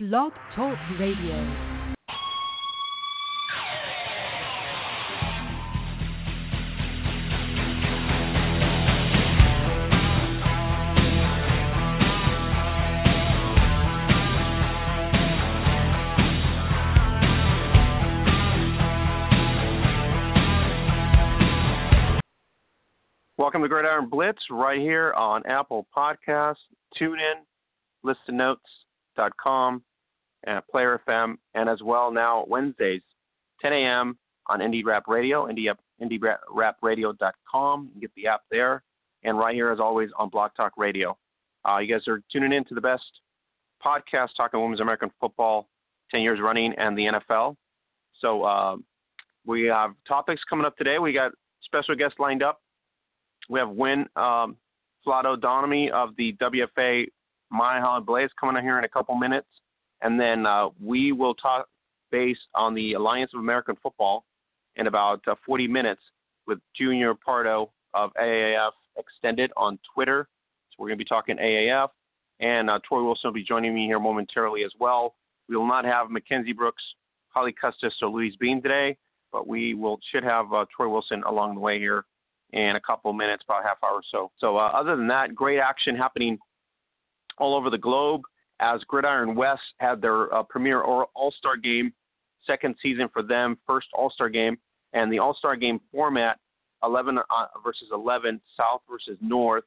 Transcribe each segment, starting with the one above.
Blog Talk Radio. Welcome to Gridiron Blitz right here on Apple Podcasts, TuneIn, ListenNotes.com, and Player FM, and as well now Wednesdays, 10 a.m. on Indie Rap Radio, Indie, IndieRapRadio.com. You get the app there, and right here as always on Blog Talk Radio. Uh, you guys are tuning in to the best podcast talking women's American football, 10 years running, and the NFL. So uh, we have topics coming up today. We got special guests lined up we have Wyn um, Flato Dominy of the WFA Mile High Blaze coming in here in a couple minutes. And then uh, we will talk based on the Alliance of American Football in about uh, 40 minutes with Junior Pardo of AAF Extended on Twitter. So we're going to be talking AAF. And uh, Troy Wilson will be joining me here momentarily as well. We will not have Mackenzie Brooks, Holly Custis, or Louise Bean today, but we will should have uh, Troy Wilson along the way here in a couple of minutes, about half hour or so. So uh, other than that, great action happening all over the globe as Gridiron West had their uh, premier All Star game, second season for them, first All Star game, and the All Star game format 11 uh, versus 11, South versus North.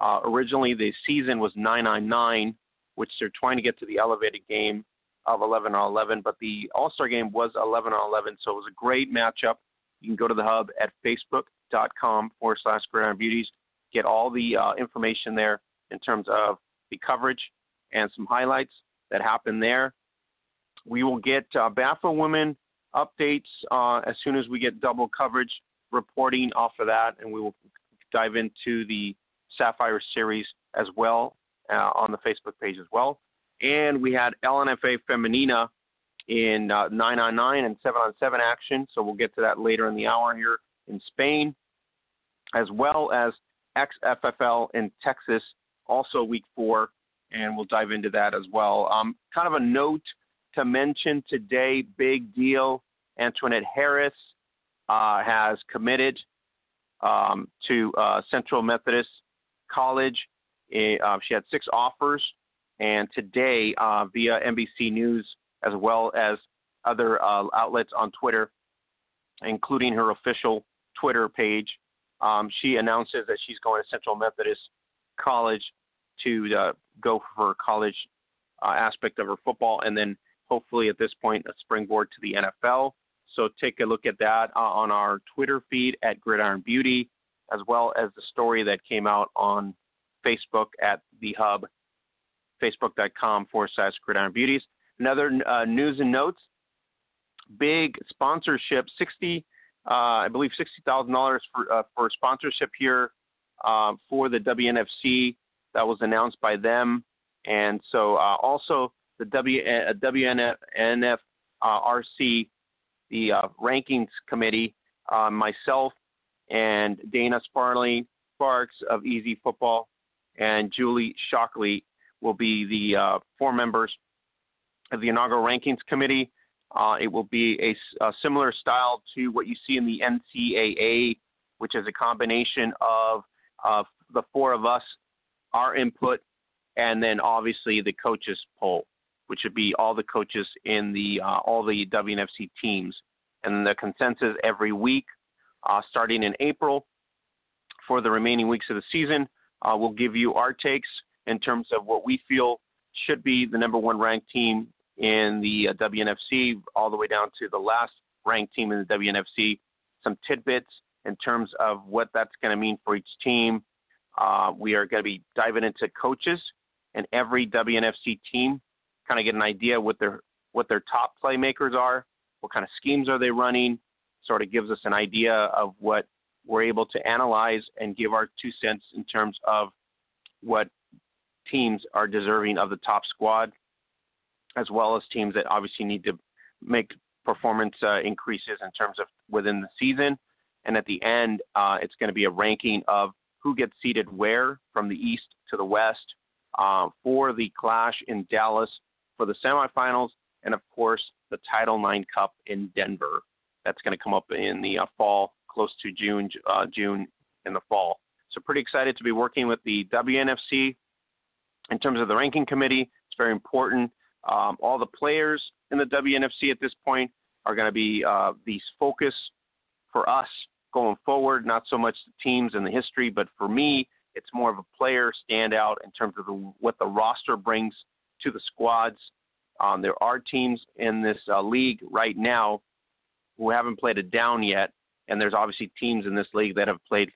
Uh, originally, the season was 9 on 9, which they're trying to get to the elevated game of 11 on 11, but the All Star game was 11 on 11, so it was a great matchup. You can go to the hub at facebook.com forward slash gridiron beauties. Get all the uh, information there in terms of the coverage and some highlights that happen there. We will get uh, BAFA women updates uh, as soon as we get double coverage reporting off of that, and we will dive into the Sapphire series as well uh, on the Facebook page as well. And we had LNFA Femenina in uh, 9 on 9 and 7 on 7 action, so we'll get to that later in the hour here in Spain, as well as XFFL in Texas, also week four, and we'll dive into that as well. Um, kind of a note to mention today, big deal. Antoinette Harris uh, has committed um, to uh, Central Methodist College. Uh, she had six offers, and today, uh, via NBC News as well as other uh, outlets on Twitter, including her official Twitter page, um, she announces that she's going to Central Methodist College to uh, go for college uh, aspect of her football, and then hopefully at this point a springboard to the NFL. So take a look at that uh, on our Twitter feed at Gridiron Beauty, as well as the story that came out on Facebook at the Hub, facebook.com forward slash Gridiron Beauties. Another uh, news and notes: big sponsorship, 60 uh, I believe sixty thousand dollars for uh, for sponsorship here uh, for the WNFC that was announced by them, and so uh, also the w, uh, WNF uh, RC, the rankings committee, myself and Dana Sparley Sparks of Easy Football and Julie Shockley will be the four members of the inaugural rankings committee. Uh, it will be a, a, similar style to what you see in the NCAA, which is a combination of uh, the four of us, our input, and then obviously the coaches poll, which would be all the coaches in the uh, all the WNFC teams, and the consensus every week, uh, starting in April, for the remaining weeks of the season. Uh, we'll give you our takes in terms of what we feel should be the number one ranked team in the uh, WNFC all the way down to the last ranked team in the WNFC. Some tidbits in terms of what that's going to mean for each team. Uh, we are going to be diving into coaches and every WNFC team, kind of get an idea what their what their top playmakers are, what kind of schemes are they running. Sort of gives us an idea of what we're able to analyze and give our two cents in terms of what teams are deserving of the top squad as well as teams that obviously need to make performance uh, increases in terms of within the season. And at the end, uh, it's going to be a ranking of who gets seated where from the east to the west uh, for the clash in Dallas for the semifinals, and of course the Title IX Cup in Denver. That's going to come up in the uh, fall, close to June, uh, June in the fall. So pretty excited to be working with the WNFC in terms of the ranking committee. It's very important. Um, all the players in the WNFC at this point are going to be uh, the focus for us going forward. Not so much the teams and the history, but for me, it's more of a player standout in terms of the, what the roster brings to the squads. Um, there are teams in this uh, league right now who haven't played it down yet, and there's obviously teams in this league that have played,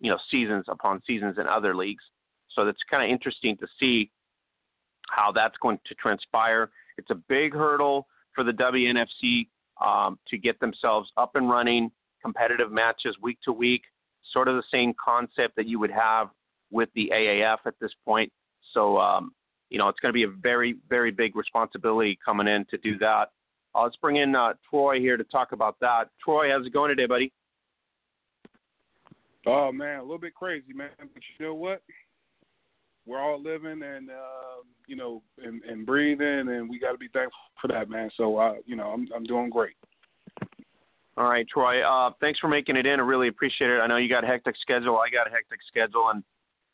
you know, seasons upon seasons in other leagues. So that's kind of interesting to see how that's going to transpire. It's a big hurdle for the WNFC um, to get themselves up and running, competitive matches week to week, sort of the same concept that you would have with the AAF at this point. So, um, you know, it's going to be a very, very big responsibility coming in to do that. Uh, let's bring in uh, Troy here to talk about that. Troy, how's it going today, buddy? Oh man, a little bit crazy, man. But you know what? We're all living and uh, you know and, and breathing, and we got to be thankful for that, man. So, uh, you know, I'm I'm doing great. All right, Troy. Uh, thanks for making it in. I really appreciate it. I know you got a hectic schedule. I got a hectic schedule, and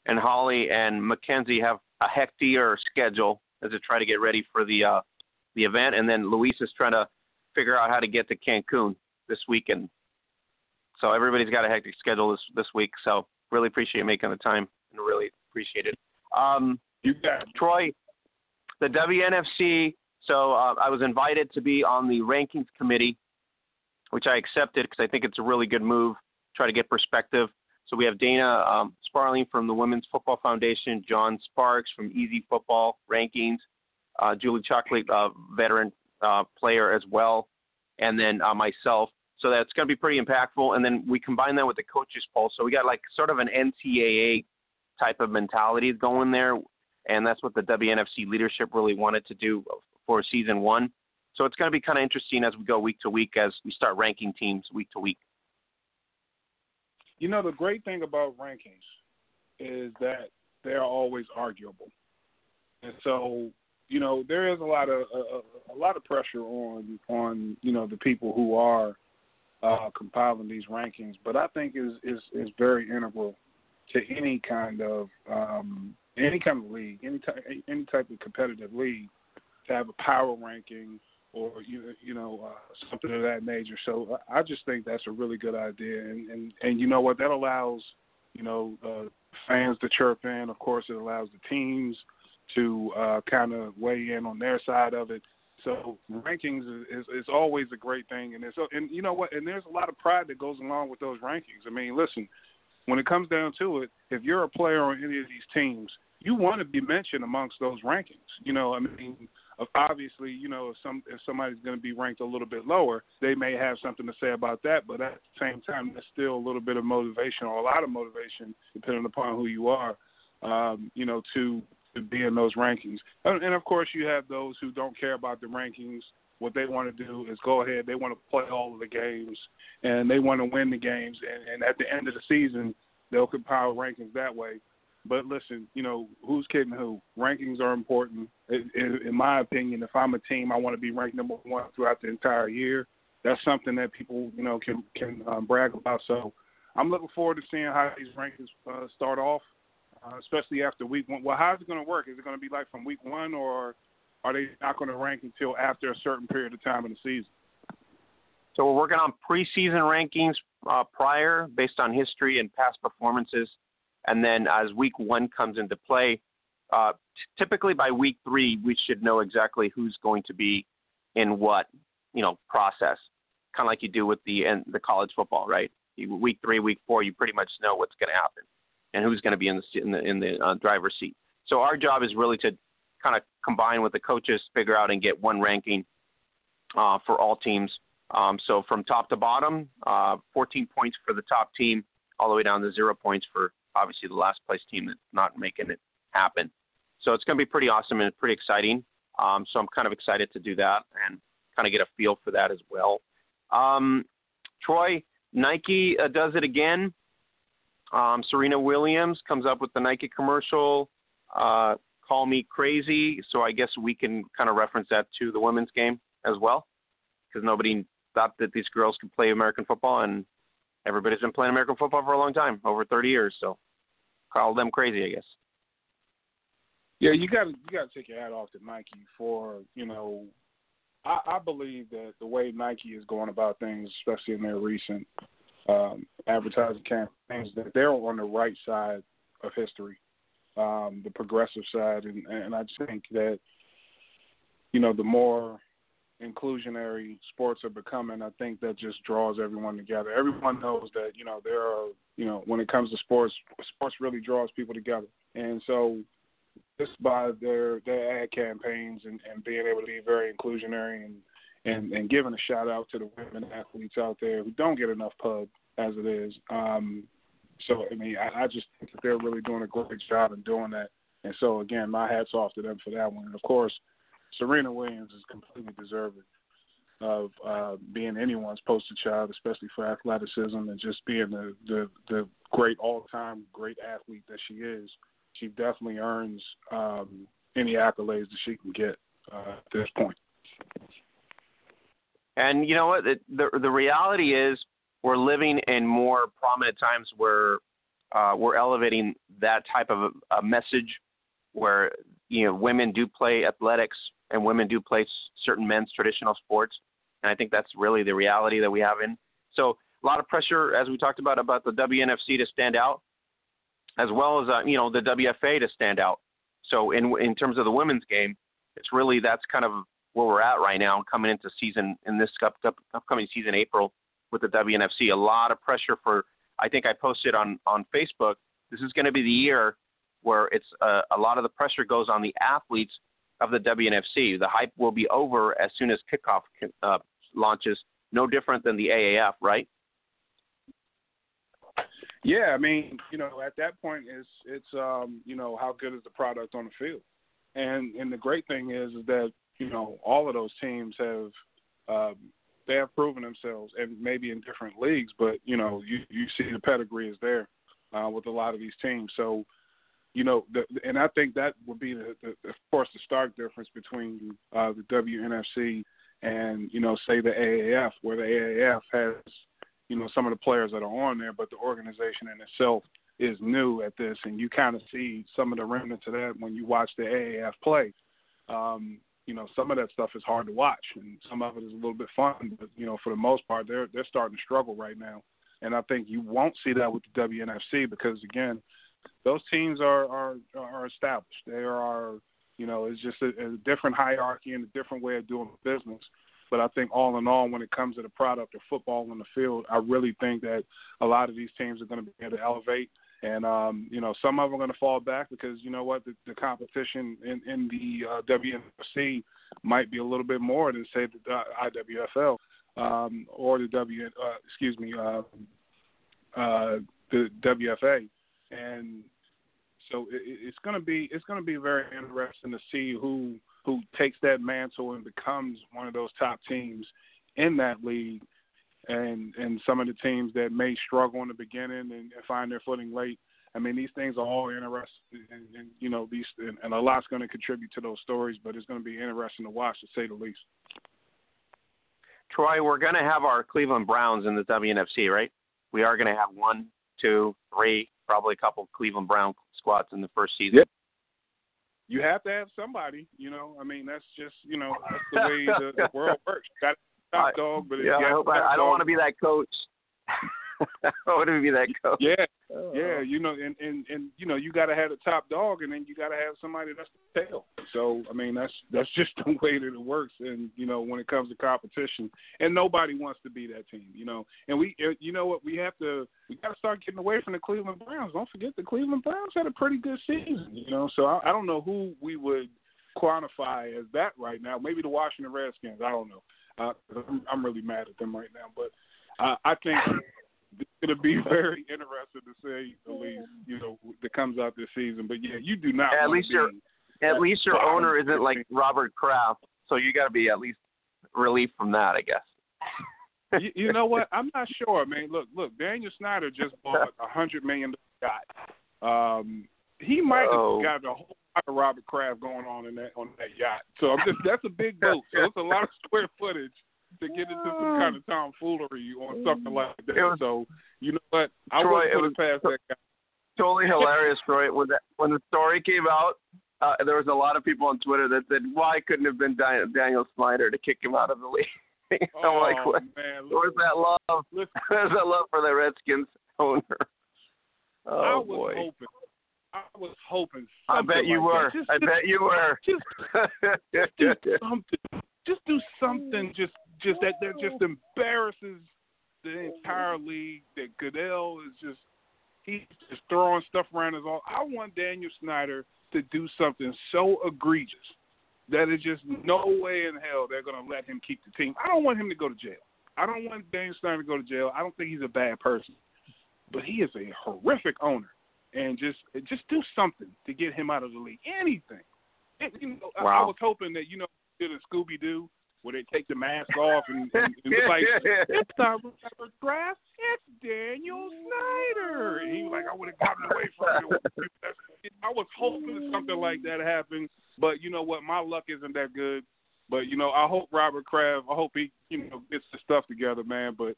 and Holly and Mackenzie have a hectier schedule as they try to get ready for the uh, the event, and then Louise is trying to figure out how to get to Cancun this weekend. So everybody's got a hectic schedule this this week. So really appreciate you making the time and really appreciate it. Um, you got Troy, the WNFC. So uh, I was invited to be on the rankings committee, which I accepted because I think it's a really good move. Try to get perspective. So we have Dana um, Sparling from the Women's Football Foundation, John Sparks from Easy Football Rankings, uh, Julie Shockley, uh, veteran uh, player as well, and then uh, myself. So that's going to be pretty impactful. And then we combine that with the coaches poll. So we got like sort of an NCAA type of mentality going there, and that's what the WNFC leadership really wanted to do for season one. So it's going to be kind of interesting as we go week to week as we start ranking teams week to week. You know, the great thing about rankings is that they're always arguable, and so you know there is a lot of a, a lot of pressure on on you know the people who are uh, compiling these rankings, but I think is is is very integral to any kind of um, any kind of league, any type any type of competitive league, to have a power ranking or you you know uh, something of that nature. So I just think that's a really good idea, and and and you know what that allows you know uh, fans to chirp in. Of course, it allows the teams to uh, kind of weigh in on their side of it. So rankings is, is, is always a great thing, and it's and you know what, and there's a lot of pride that goes along with those rankings. I mean, listen, when it comes down to it, if you're a player on any of these teams, you want to be mentioned amongst those rankings. You know, I mean, obviously, you know, if some if somebody's going to be ranked a little bit lower, they may have something to say about that. But at the same time, there's still a little bit of motivation or a lot of motivation, depending upon who you are. Um, you know, to to be in those rankings. And, and of course, you have those who don't care about the rankings. What they want to do is go ahead. They want to play all of the games, and they want to win the games. And, and at the end of the season, they'll compile rankings that way. But listen, you know, who's kidding who? Rankings are important. In, in my opinion, if I'm a team, I want to be ranked number one throughout the entire year. That's something that people, you know, can can um, brag about. So I'm looking forward to seeing how these rankings uh, start off, uh, especially after week one. Well, how's it going to work? Is it going to be like from week one, or are they not going to rank until after a certain period of time in the season? So we're working on preseason rankings uh, prior, based on history and past performances, and then as week one comes into play, uh, t- typically by week three we should know exactly who's going to be in what, you know, process. Kind of like you do with the the college football, right? Week three, week four, you pretty much know what's going to happen and who's going to be in the in the in the uh, driver's seat. So our job is really to kind of combine with the coaches, figure out and get one ranking uh, for all teams um, so from top to bottom, uh, 14 points for the top team, all the way down to zero points for obviously the last place team that's not making it happen. So it's going to be pretty awesome and pretty exciting. Um, so I'm kind of excited to do that and kind of get a feel for that as well. Um, Troy, Nike uh, does it again. Um, Serena Williams comes up with the Nike commercial. Uh, call me crazy. So I guess we can kind of reference that to the women's game as well, because nobody thought that these girls could play American football, and everybody's been playing American football for a long time, over 30 years. So call them crazy, I guess. Yeah, you got to you got to take your hat off to Nike for you know. I, I believe that the way Nike is going about things, especially in their recent um, advertising campaigns, that they're on the right side of history, um, the progressive side, and, and I just think that you know the more inclusionary sports are becoming, I think that just draws everyone together. Everyone knows that you know there are you know when it comes to sports, sports really draws people together, and so just by their their ad campaigns and, and being able to be very inclusionary and, and and giving a shout out to the women athletes out there who don't get enough pub as it is. Um, so I mean, I, I just think that they're really doing a great job in doing that. And so again, my hats off to them for that one. And of course, Serena Williams is completely deserving of uh, being anyone's poster child, especially for athleticism and just being the the, the great all time great athlete that she is. She definitely earns um, any accolades that she can get uh, at this point. And you know what? The, the the reality is we're living in more prominent times where uh, we're elevating that type of a, a message where you know women do play athletics and women do play certain men's traditional sports, and I think that's really the reality that we have in. So a lot of pressure, as we talked about, about the WNFC to stand out, as well as uh, you know the WFA to stand out. So in in terms of the women's game, it's really that's kind of where we're at right now, coming into season in this up, up, upcoming season April with the WNFC. A lot of pressure for. I think I posted on on Facebook. This is going to be the year where it's uh, a lot of the pressure goes on the athletes of the WNFC. The hype will be over as soon as kickoff uh, launches. No different than the AAF, right? Yeah, I mean, you know, at that point, it's it's um, you know how good is the product on the field, and and the great thing is, is that you know all of those teams have um, they have proven themselves, and maybe in different leagues, but you know you you see the pedigree is there uh, with a lot of these teams. So you know, the, and I think that would be the, the, of course the stark difference between uh, the WNFC and you know, say the AAF, where the AAF has you know some of the players that are on there, but the organization in itself is new at this, and you kind of see some of the remnants of that when you watch the AAF play. Um, you know, some of that stuff is hard to watch, and some of it is a little bit fun, but you know, for the most part, they're they're starting to struggle right now, and I think you won't see that with the WNFC because again, those teams are are are established. They are, you know, it's just a, a different hierarchy and a different way of doing business. But I think all in all, when it comes to the product of football on the field, I really think that a lot of these teams are going to be able to elevate. And um, you know, some of them are going to fall back because you know what, the, the competition in, in the uh, WNFC might be a little bit more than say the IWFL um, or the W. Uh, excuse me, uh, uh, the WFA and so it, it's going to be it's going to be very interesting to see who who takes that mantle and becomes one of those top teams in that league, and and some of the teams that may struggle in the beginning and, find their footing late. I mean, these things are all interesting, and, and you know, these and, and a lot's going to contribute to those stories. But it's going to be interesting to watch, to say the least. Troy, we're going to have our Cleveland Browns in the WNFC, right? We are going to have one, two, three, probably a couple Cleveland Brown squats in the first season. Yep. You have to have somebody, you know. I mean, that's just you know that's the way the, the world works. Got top dog, but yeah, I, hope I, I don't want to be that coach. I want to be that coach. Yeah, oh. yeah, you know, and and and you know, you got to have the top dog, and then you got to have somebody that's the tail. So I mean, that's that's just the way that it works. And you know, when it comes to competition, and nobody wants to be that team, you know. And we, uh, you know what, we have to, we got to start getting away from the Cleveland Browns. Don't forget, the Cleveland Browns had a pretty good season, you know. So I, I don't know who we would quantify as that right now. Maybe the Washington Redskins. I don't know. Uh, I'm, I'm really mad at them right now, but uh, I think it's going to be very interesting to say the least, you know, that comes out this season. But yeah, you do not. At least your at least your owner isn't like Robert Kraft, so you got to be at least relieved from that, I guess. you, you know what? I'm not sure, I mean, Look, look, Daniel Snyder just bought a hundred million dollar. Um, he might have oh. got a whole lot of Robert Kraft going on in that on that yacht. So I'm just that's a big boat. So it's a lot of square footage to get into some kind of tomfoolery on something like that. Was, so you know what? I Troy, wouldn't put it past that guy. Totally hilarious, Troy. When that when the story came out, uh, there was a lot of people on Twitter that said, "Why couldn't have been Daniel Snyder to kick him out of the league?" I'm oh, like, what? Man, Where's that love? Listen, Where's that love for the Redskins owner? Oh I was boy. hoping. I was hoping. I bet you like were. Just, I bet you were. Just, just do something. Just do something. Mm. Just, just that that just embarrasses the entire league. That Goodell is just he's just throwing stuff around his all. I want Daniel Snyder to do something so egregious that it's just no way in hell they're going to let him keep the team. I don't want him to go to jail. I don't want Daniel Snyder to go to jail. I don't think he's a bad person, but he is a horrific owner. And just just do something to get him out of the league. Anything. And, you know, wow. I, I was hoping that you know did a Scooby Doo where they take the mask off and, and, and it's like it's not Robert Kraft, it's Daniel Snyder. And he was like, I would have gotten away from it. I was hoping something like that happened, but you know what? My luck isn't that good. But you know, I hope Robert Kraft. I hope he, you know, gets the stuff together, man. But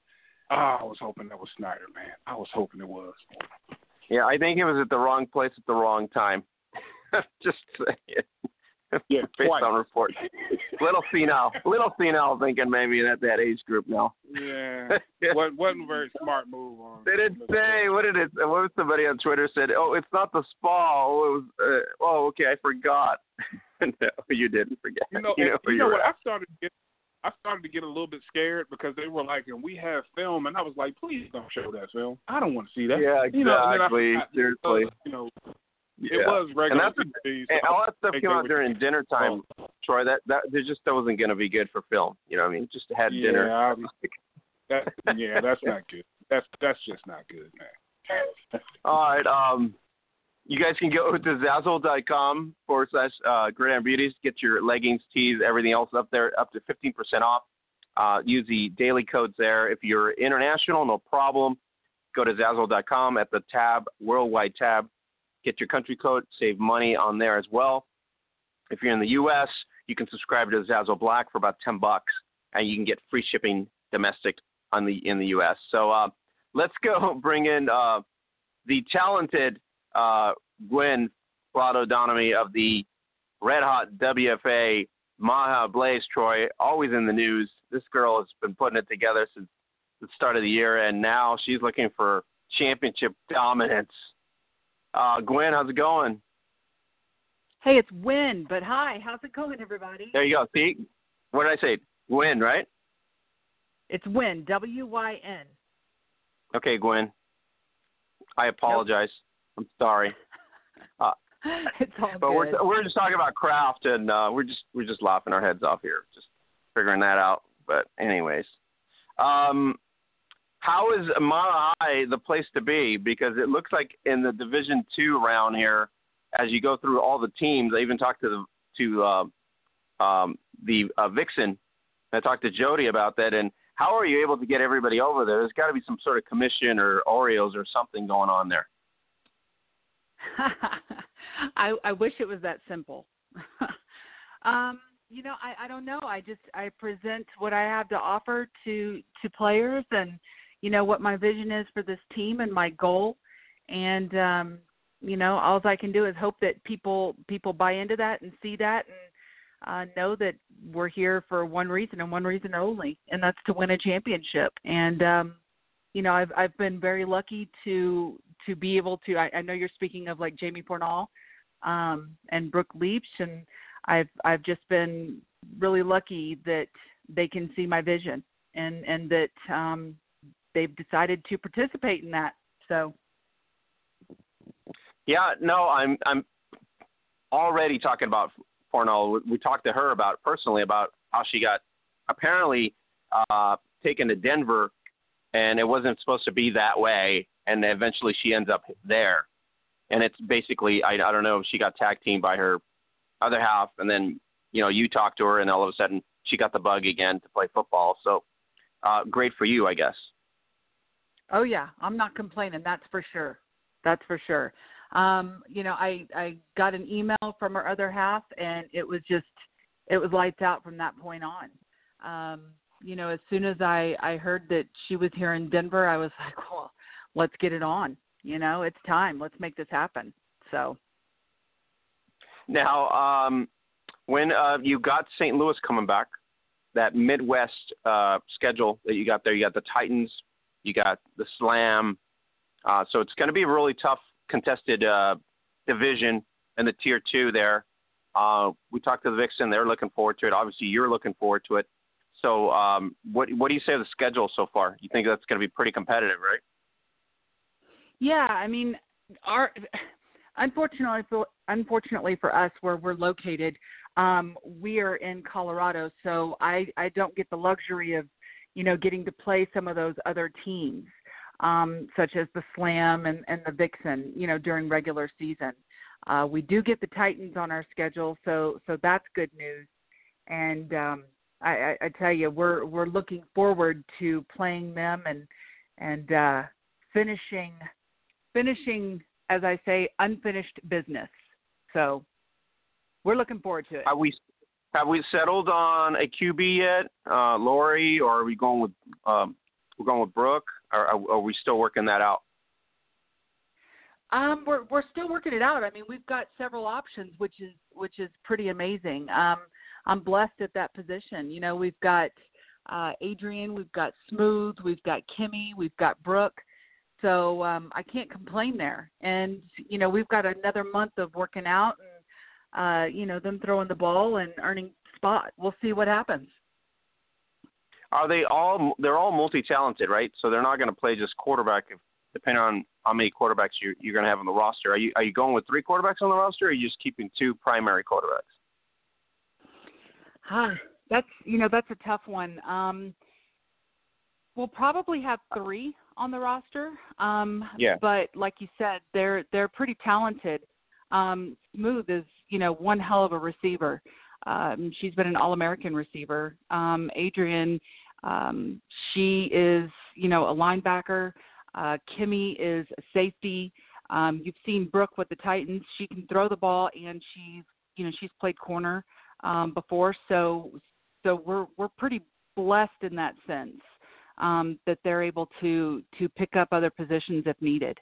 ah, I was hoping that was Snyder, man. I was hoping it was. Yeah, I think he was at the wrong place at the wrong time. Just saying. Yeah, based twice. on reports. little senile, little senile thinking maybe at that age group now. Yeah, what wasn't a very smart move on. They didn't say what did it? What was somebody on Twitter said? Oh, it's not the spa. Oh, it was. Uh, oh, okay, I forgot. no, you didn't forget. You know, you know, you know what? at. I started to get, I started to get a little bit scared because they were like, and we have film, and I was like, please don't show that film. I don't want to see that. Yeah, exactly. You know, I, I, Seriously. uh, you know, yeah. it was regular. And that's TV, And all that stuff came out during dinner time, Troy. That that there just that wasn't going to be good for film. You know what I mean? Just had yeah, dinner. I'm- that, yeah, that's not good. That's that's just not good, man. All right. Um, you guys can go to Zazzle.com forward slash uh, Gridiron Beauties. Get your leggings, tees, everything else up there, up to 15% off. Uh, use the daily codes there. If you're international, no problem. Go to Zazzle.com at the tab, worldwide tab. Get your country code, save money on there as well. If you're in the U.S., you can subscribe to Zazzle Black for about 10 bucks, and you can get free shipping domestic on the in the U.S. So uh, let's go bring in uh, the talented uh, Gwen Flato Dominy of the Red Hot WFA Mile High Blaze Troy, always in the news. This girl has been putting it together since the start of the year, and now she's looking for championship dominance. Uh, Gwen, how's it going? Hey, it's Wyn, but hi, how's it going, everybody? There you go. See, what did I say? Gwen, right? It's Wyn, W Y N. Okay, Gwen. I apologize. I'm sorry. Uh, it's all But good. we're we're just talking about Kraft, and uh, we're just we're just laughing our heads off here, just figuring that out. But anyways, um, how is Mile the place to be? Because it looks like in the Division Two round here, as you go through all the teams, I even talked to the to uh, um, the uh, Vixen. I talked to Jody about that, and how are you able to get everybody over there? There's got to be some sort of commission or Oreos or something going on there. I I wish it was that simple. um, you know, I I don't know. I just I present what I have to offer to to players and you know what my vision is for this team and my goal and um you know, all I can do is hope that people people buy into that and see that and uh know that we're here for one reason and one reason only and that's to win a championship. And um you know, I've I've been very lucky to to be able to. I, I know you're speaking of like Jamie Fornall um, and Brooke Leach, and I've I've just been really lucky that they can see my vision and and that um, they've decided to participate in that. So Yeah, no, I'm I'm already talking about Fornell. We talked to her about personally about how she got apparently uh, taken to Denver, and it wasn't supposed to be that way, and eventually she ends up there. And it's basically I I don't know if she got tag teamed by her other half, and then you know you talked to her, and all of a sudden she got the bug again to play football. So uh, great for you, I guess. Oh yeah, I'm not complaining. That's for sure. That's for sure. Um, you know, I I got an email from her other half, and it was just it was lights out from that point on. Um, you know, as soon as I I heard that she was here in Denver, I was like, well, let's get it on. You know, it's time. Let's make this happen. So. Now, um, when uh, you got St. Louis coming back, that Midwest uh, schedule that you got there, you got the Titans, you got the Slam. Uh, so it's going to be a really tough contested uh, division in the tier two there. Uh, we talked to the Vixen; they're looking forward to it. Obviously, you're looking forward to it. So, um, what what do you say of the schedule so far? You think that's going to be pretty competitive, right? Yeah, I mean, our unfortunately for unfortunately for us, where we're located, um, we are in Colorado, so I I don't get the luxury of, you know, getting to play some of those other teams, um, such as the Slam and and the Vixen, you know, during regular season. Uh, we do get the Titans on our schedule, so so that's good news. And um, I, I, I tell you, we're we're looking forward to playing them and and uh, finishing finishing, as I say, unfinished business. So we're looking forward to it. Have we have we settled on a QB yet, uh, Lori, or are we going with um, we're going with Brooke? Or are, are we still working that out? Um, we're we're still working it out. I mean, we've got several options, which is which is pretty amazing. Um, I'm blessed at that position. You know, we've got uh, Adrian, we've got Smooth, we've got Kimmy, we've got Brooke. So um, I can't complain there. And you know, we've got another month of working out uh, you know them throwing the ball and earning spot. We'll see what happens. Are they all? They're all multi-talented, right? So they're not going to play just quarterback, if, depending on how many quarterbacks you're, you're going to have on the roster. Are you are you going with three quarterbacks on the roster, or are you just keeping two primary quarterbacks? Huh. That's you know that's a tough one. Um, we'll probably have three on the roster. Um, yeah. But like you said, they're they're pretty talented. Um, Smooth is you know one hell of a receiver. Um, she's been an All-American receiver. Um, Adrian, um, she is you know a linebacker. Uh, Kimmy is a safety. Um, you've seen Brooke with the Titans. She can throw the ball, and she's you know she's played corner um, before. So so we're we're pretty blessed in that sense um, that they're able to to pick up other positions if needed.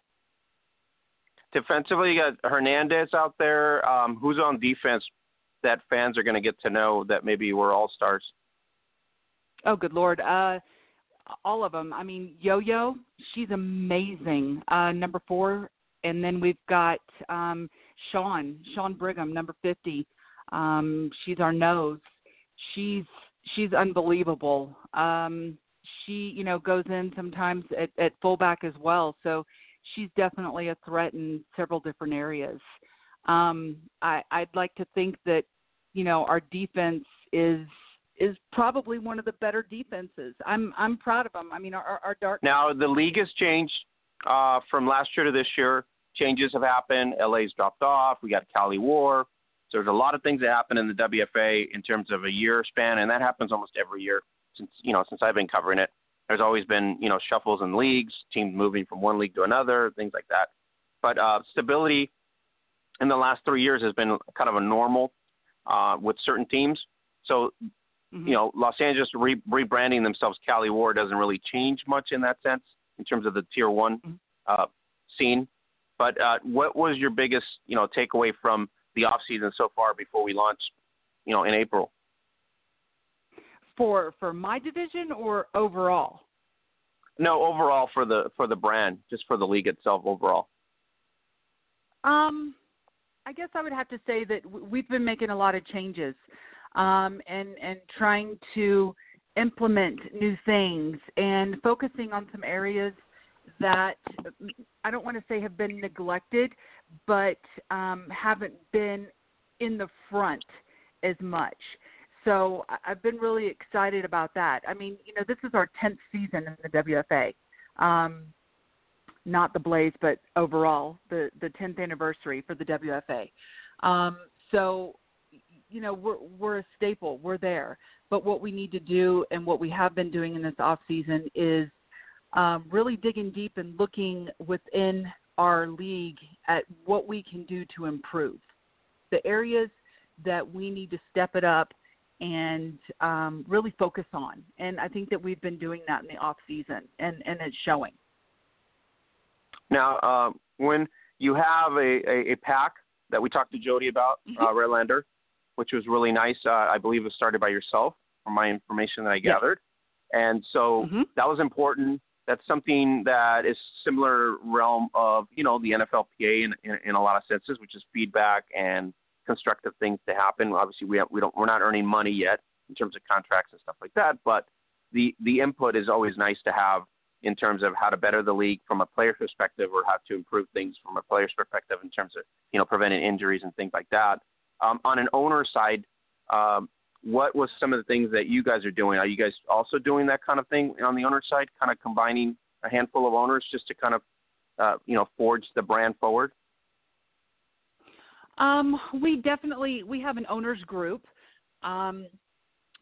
Defensively, you got Hernandez out there. Um, who's on defense that fans are going to get to know that maybe were all stars? Oh, good lord! Uh, all of them. I mean, Yo Yo, she's amazing. Uh, number four, and then we've got um, Sean, Sean Brigham, number fifty. Um, she's our nose. She's she's unbelievable. Um, she, you know, goes in sometimes at, at fullback as well. So she's definitely a threat in several different areas. Um, I, I'd like to think that, you know, our defense is is probably one of the better defenses. I'm I'm proud of them. I mean, our our dark. Now the league has changed uh, from last year to this year. Changes have happened. LA's dropped off. We got Cali War. So there's a lot of things that happen in the WFA in terms of a year span, and that happens almost every year since you know since I've been covering it. There's always been you know shuffles in leagues, teams moving from one league to another, things like that. But uh, stability in the last three years has been kind of a normal uh, with certain teams. So mm-hmm. you know Los Angeles re- rebranding themselves Cali War doesn't really change much in that sense in terms of the tier one mm-hmm. uh, scene. But uh, what was your biggest you know takeaway from the off season so far before we launch, you know, in April? For for my division or overall? No, overall for the for the brand, just for the league itself overall. Um, I guess I would have to say that we've been making a lot of changes, um, and and trying to implement new things and focusing on some areas that I don't want to say have been neglected, but um, haven't been in the front as much so I've been really excited about that. I mean, you know, this is our 10th season in the WFA. Um, not the Blaze, but overall, the, the 10th anniversary for the WFA. Um, so, you know, we're, we're a staple. We're there. But what we need to do and what we have been doing in this off season is um, really digging deep and looking within our league at what we can do to improve the areas that we need to step it up and um, really focus on. And I think that we've been doing that in the off season, and and it's showing. Now, uh, when you have a, a, a PAC that we talked to Jody about, mm-hmm. uh, Redlander, which was really nice. Uh, I believe it was started by yourself, from my information that I gathered. Yes. And so mm-hmm. that was important. That's something that is similar realm of you know the NFLPA in, in, in a lot of senses, which is feedback and constructive things to happen. Obviously, we have, we don't we're not earning money yet in terms of contracts and stuff like that, but the the input is always nice to have in terms of how to better the league from a player perspective or how to improve things from a player's perspective in terms of you know preventing injuries and things like that. Um, on an owner side, um, what was some of the things that you guys are doing? Are you guys also doing that kind of thing on the owner side, kind of combining a handful of owners just to kind of uh, you know forge the brand forward? Um, we definitely we have an owners group um,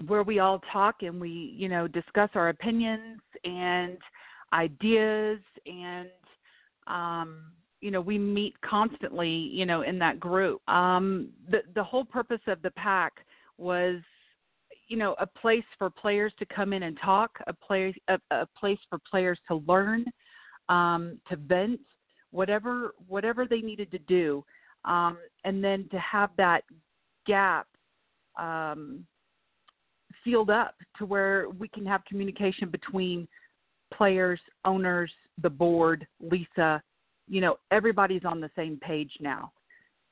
where we all talk and we you know discuss our opinions and ideas and um, you know we meet constantly you know in that group. Um, the the whole purpose of the PAC was you know a place for players to come in and talk, a place a, a place for players to learn, um, to vent, whatever whatever they needed to do um, and then to have that gap um, sealed up to where we can have communication between players, owners, the board, Lisa. You know, everybody's on the same page now,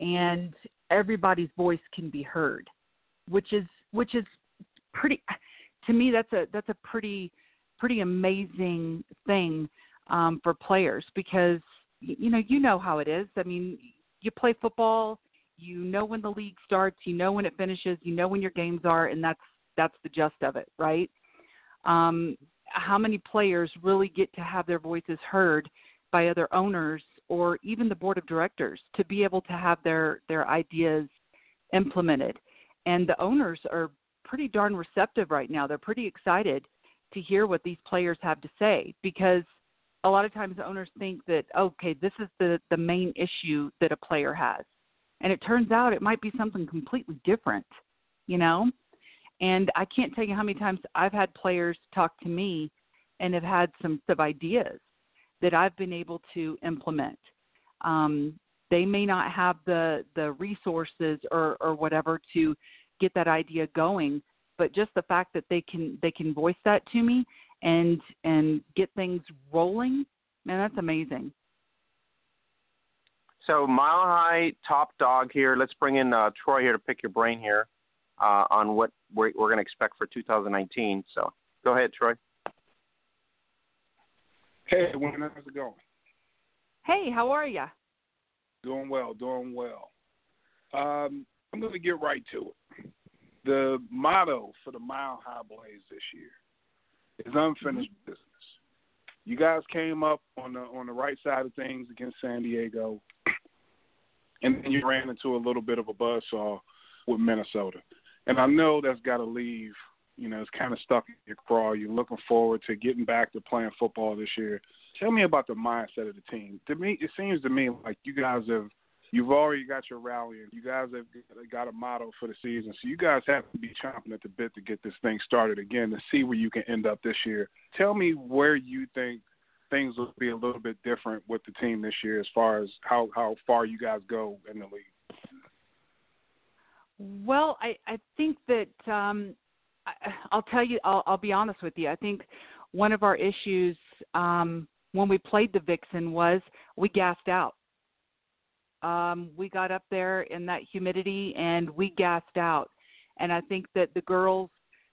and everybody's voice can be heard, which is which is pretty. To me, that's a that's a pretty pretty amazing thing um, for players because you know you know how it is. I mean, you play football, you know when the league starts, you know when it finishes, you know when your games are, and that's that's the gist of it, right? Um, how many players really get to have their voices heard by other owners or even the board of directors to be able to have their their ideas implemented? And the owners are pretty darn receptive right now. They're pretty excited to hear what these players have to say because a lot of times owners think that okay this is the the main issue that a player has. And it turns out it might be something completely different you know? And i can't tell you how many times i've had players talk to me and have had some sub ideas that i've been able to implement. Um, they may not have the the resources or or whatever to get that idea going but just the fact that they can they can voice that to me and and get things rolling, man, that's amazing. So mile high top dog here. Let's bring in uh, Troy here to pick your brain here uh, on what we're, we're going to expect for 2019. So go ahead, Troy. Hey, Wyn how's it going? Hey, how are you? Doing well, doing well. Um, I'm going to get right to it. The motto for the Mile High Blaze this year is unfinished mm-hmm. business. You guys came up on the on the right side of things against San Diego, and then you ran into a little bit of a buzzsaw with Minnesota. And I know that's got to leave. You know, it's kind of stuck in your craw. You're looking forward to getting back to playing football this year. Tell me about the mindset of the team. To me, it seems to me like you guys have you've already got your rally and you guys have got a motto for the season. So you guys have to be chomping at the bit to get this thing started again to see where you can end up this year. Tell me where you think things will be a little bit different with the team this year as far as how, how far you guys go in the league. Well, I, I think that um, I, I'll tell you, I'll, I'll be honest with you. I think one of our issues um, when we played the Vixen was we gassed out um, we got up there in that humidity and we gassed out. And I think that the girls,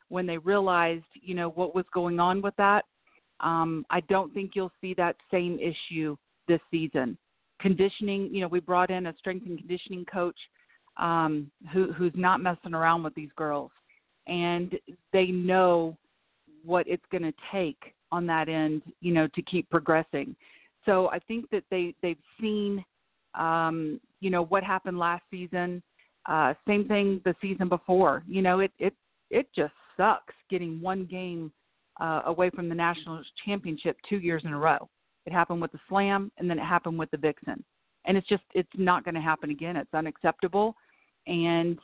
when they realized, you know, what was going on with that, um, I don't think you'll see that same issue this season. Conditioning, you know, we brought in a strength and conditioning coach um, who, who's not messing around with these girls, and they know what it's going to take on that end, you know, to keep progressing. So I think that they they've seen um, you know what happened last season. Uh, same thing the season before. You know, it it it just sucks getting one game uh, away from the national championship two years in a row. It happened with the Slam, and then it happened with the Vixen, and it's just it's not going to happen again. It's unacceptable, and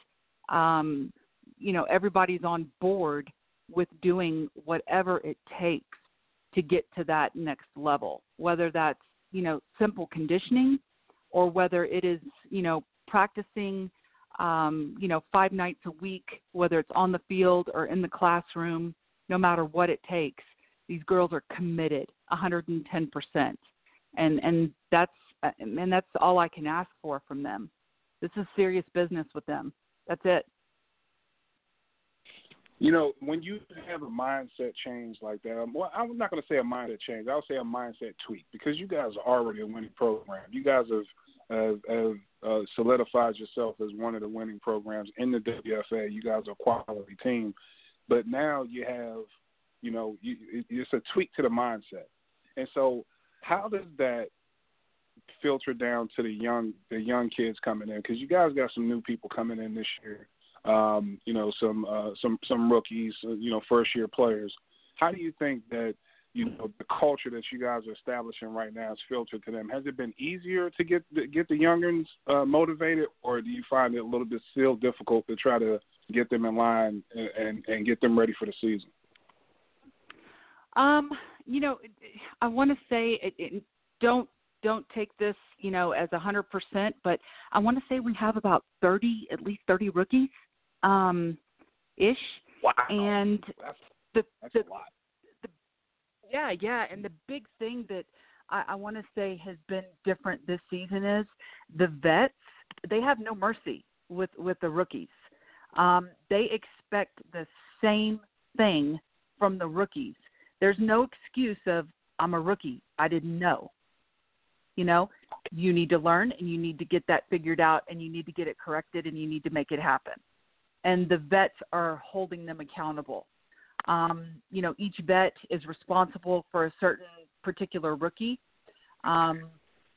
um, you know everybody's on board with doing whatever it takes to get to that next level, whether that's you know simple conditioning or whether it is you know practicing um, you know five nights a week, whether it's on the field or in the classroom, no matter what it takes. These girls are committed 110%, and and that's and that's all I can ask for from them. This is serious business with them. That's it. You know, when you have a mindset change like that, um, well, I'm not going to say a mindset change. I'll say a mindset tweak because you guys are already a winning program. You guys have have, have uh, solidified yourself as one of the winning programs in the WFA. You guys are a quality team, but now you have, you know, you, it's a tweak to the mindset. And so, how does that filter down to the young the young kids coming in? Because you guys got some new people coming in this year um, you know, some uh, some some rookies, uh, you know, first year players. How do you think that you know the culture that you guys are establishing right now is filtered to them? Has it been easier to get the, get the younguns uh, motivated, or do you find it a little bit still difficult to try to get them in line and and, and get them ready for the season? Um, you know, I want to say it, it, don't don't take this, you know, as a hundred percent, but I want to say we have about thirty, at least thirty rookies um, ish. Wow. And that's, the, that's the, a lot. The, yeah, yeah. And the big thing that I, I want to say has been different this season is the vets. They have no mercy with with the rookies. Um, they expect the same thing from the rookies. There's no excuse of I'm a rookie. I didn't know. You know, you need to learn and you need to get that figured out and you need to get it corrected and you need to make it happen and the vets are holding them accountable. Um, you know, each vet is responsible for a certain particular rookie. Um,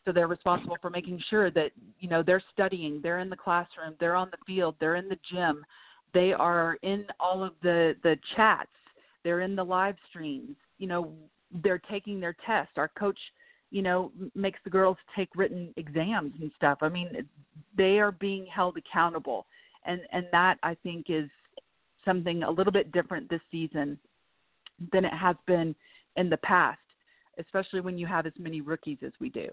so they're responsible for making sure that you know they're studying, they're in the classroom, they're on the field, they're in the gym, they are in all of the the chats, they're in the live streams. You know, they're taking their tests. Our coach, you know, makes the girls take written exams and stuff. I mean, they are being held accountable and and that I think is something a little bit different this season than it has been in the past, especially when you have as many rookies as we do.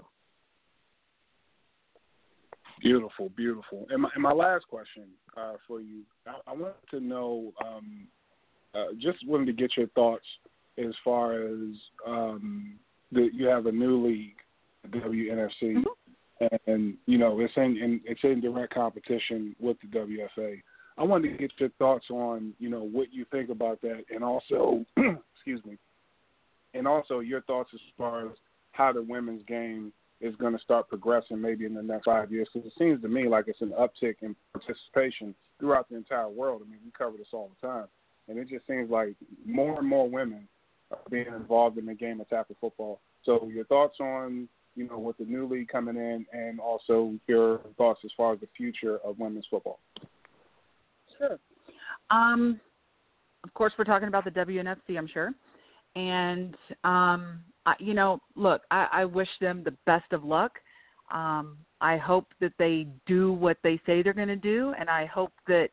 Beautiful, beautiful. And my, and my last question uh, for you, I, I wanted to know, um, uh, just wanted to get your thoughts as far as um, the, you have a new league, WNFC. Mm-hmm and you know it's in, in it's in direct competition with the WFA. I wanted to get your thoughts on you know what you think about that, and also excuse me, and also your thoughts as far as how the women's game is going to start progressing maybe in the next five years. Because it seems to me like it's an uptick in participation throughout the entire world. I mean, we cover this all the time, and it just seems like more and more women are being involved in the game of tackle football. So, your thoughts on you know, with the new league coming in, and also your thoughts as far as the future of women's football. Sure. Um, of course, we're talking about the WNFC, I'm sure. And, um, I, you know, look, I, I wish them the best of luck. Um, I hope that they do what they say they're going to do, and I hope that,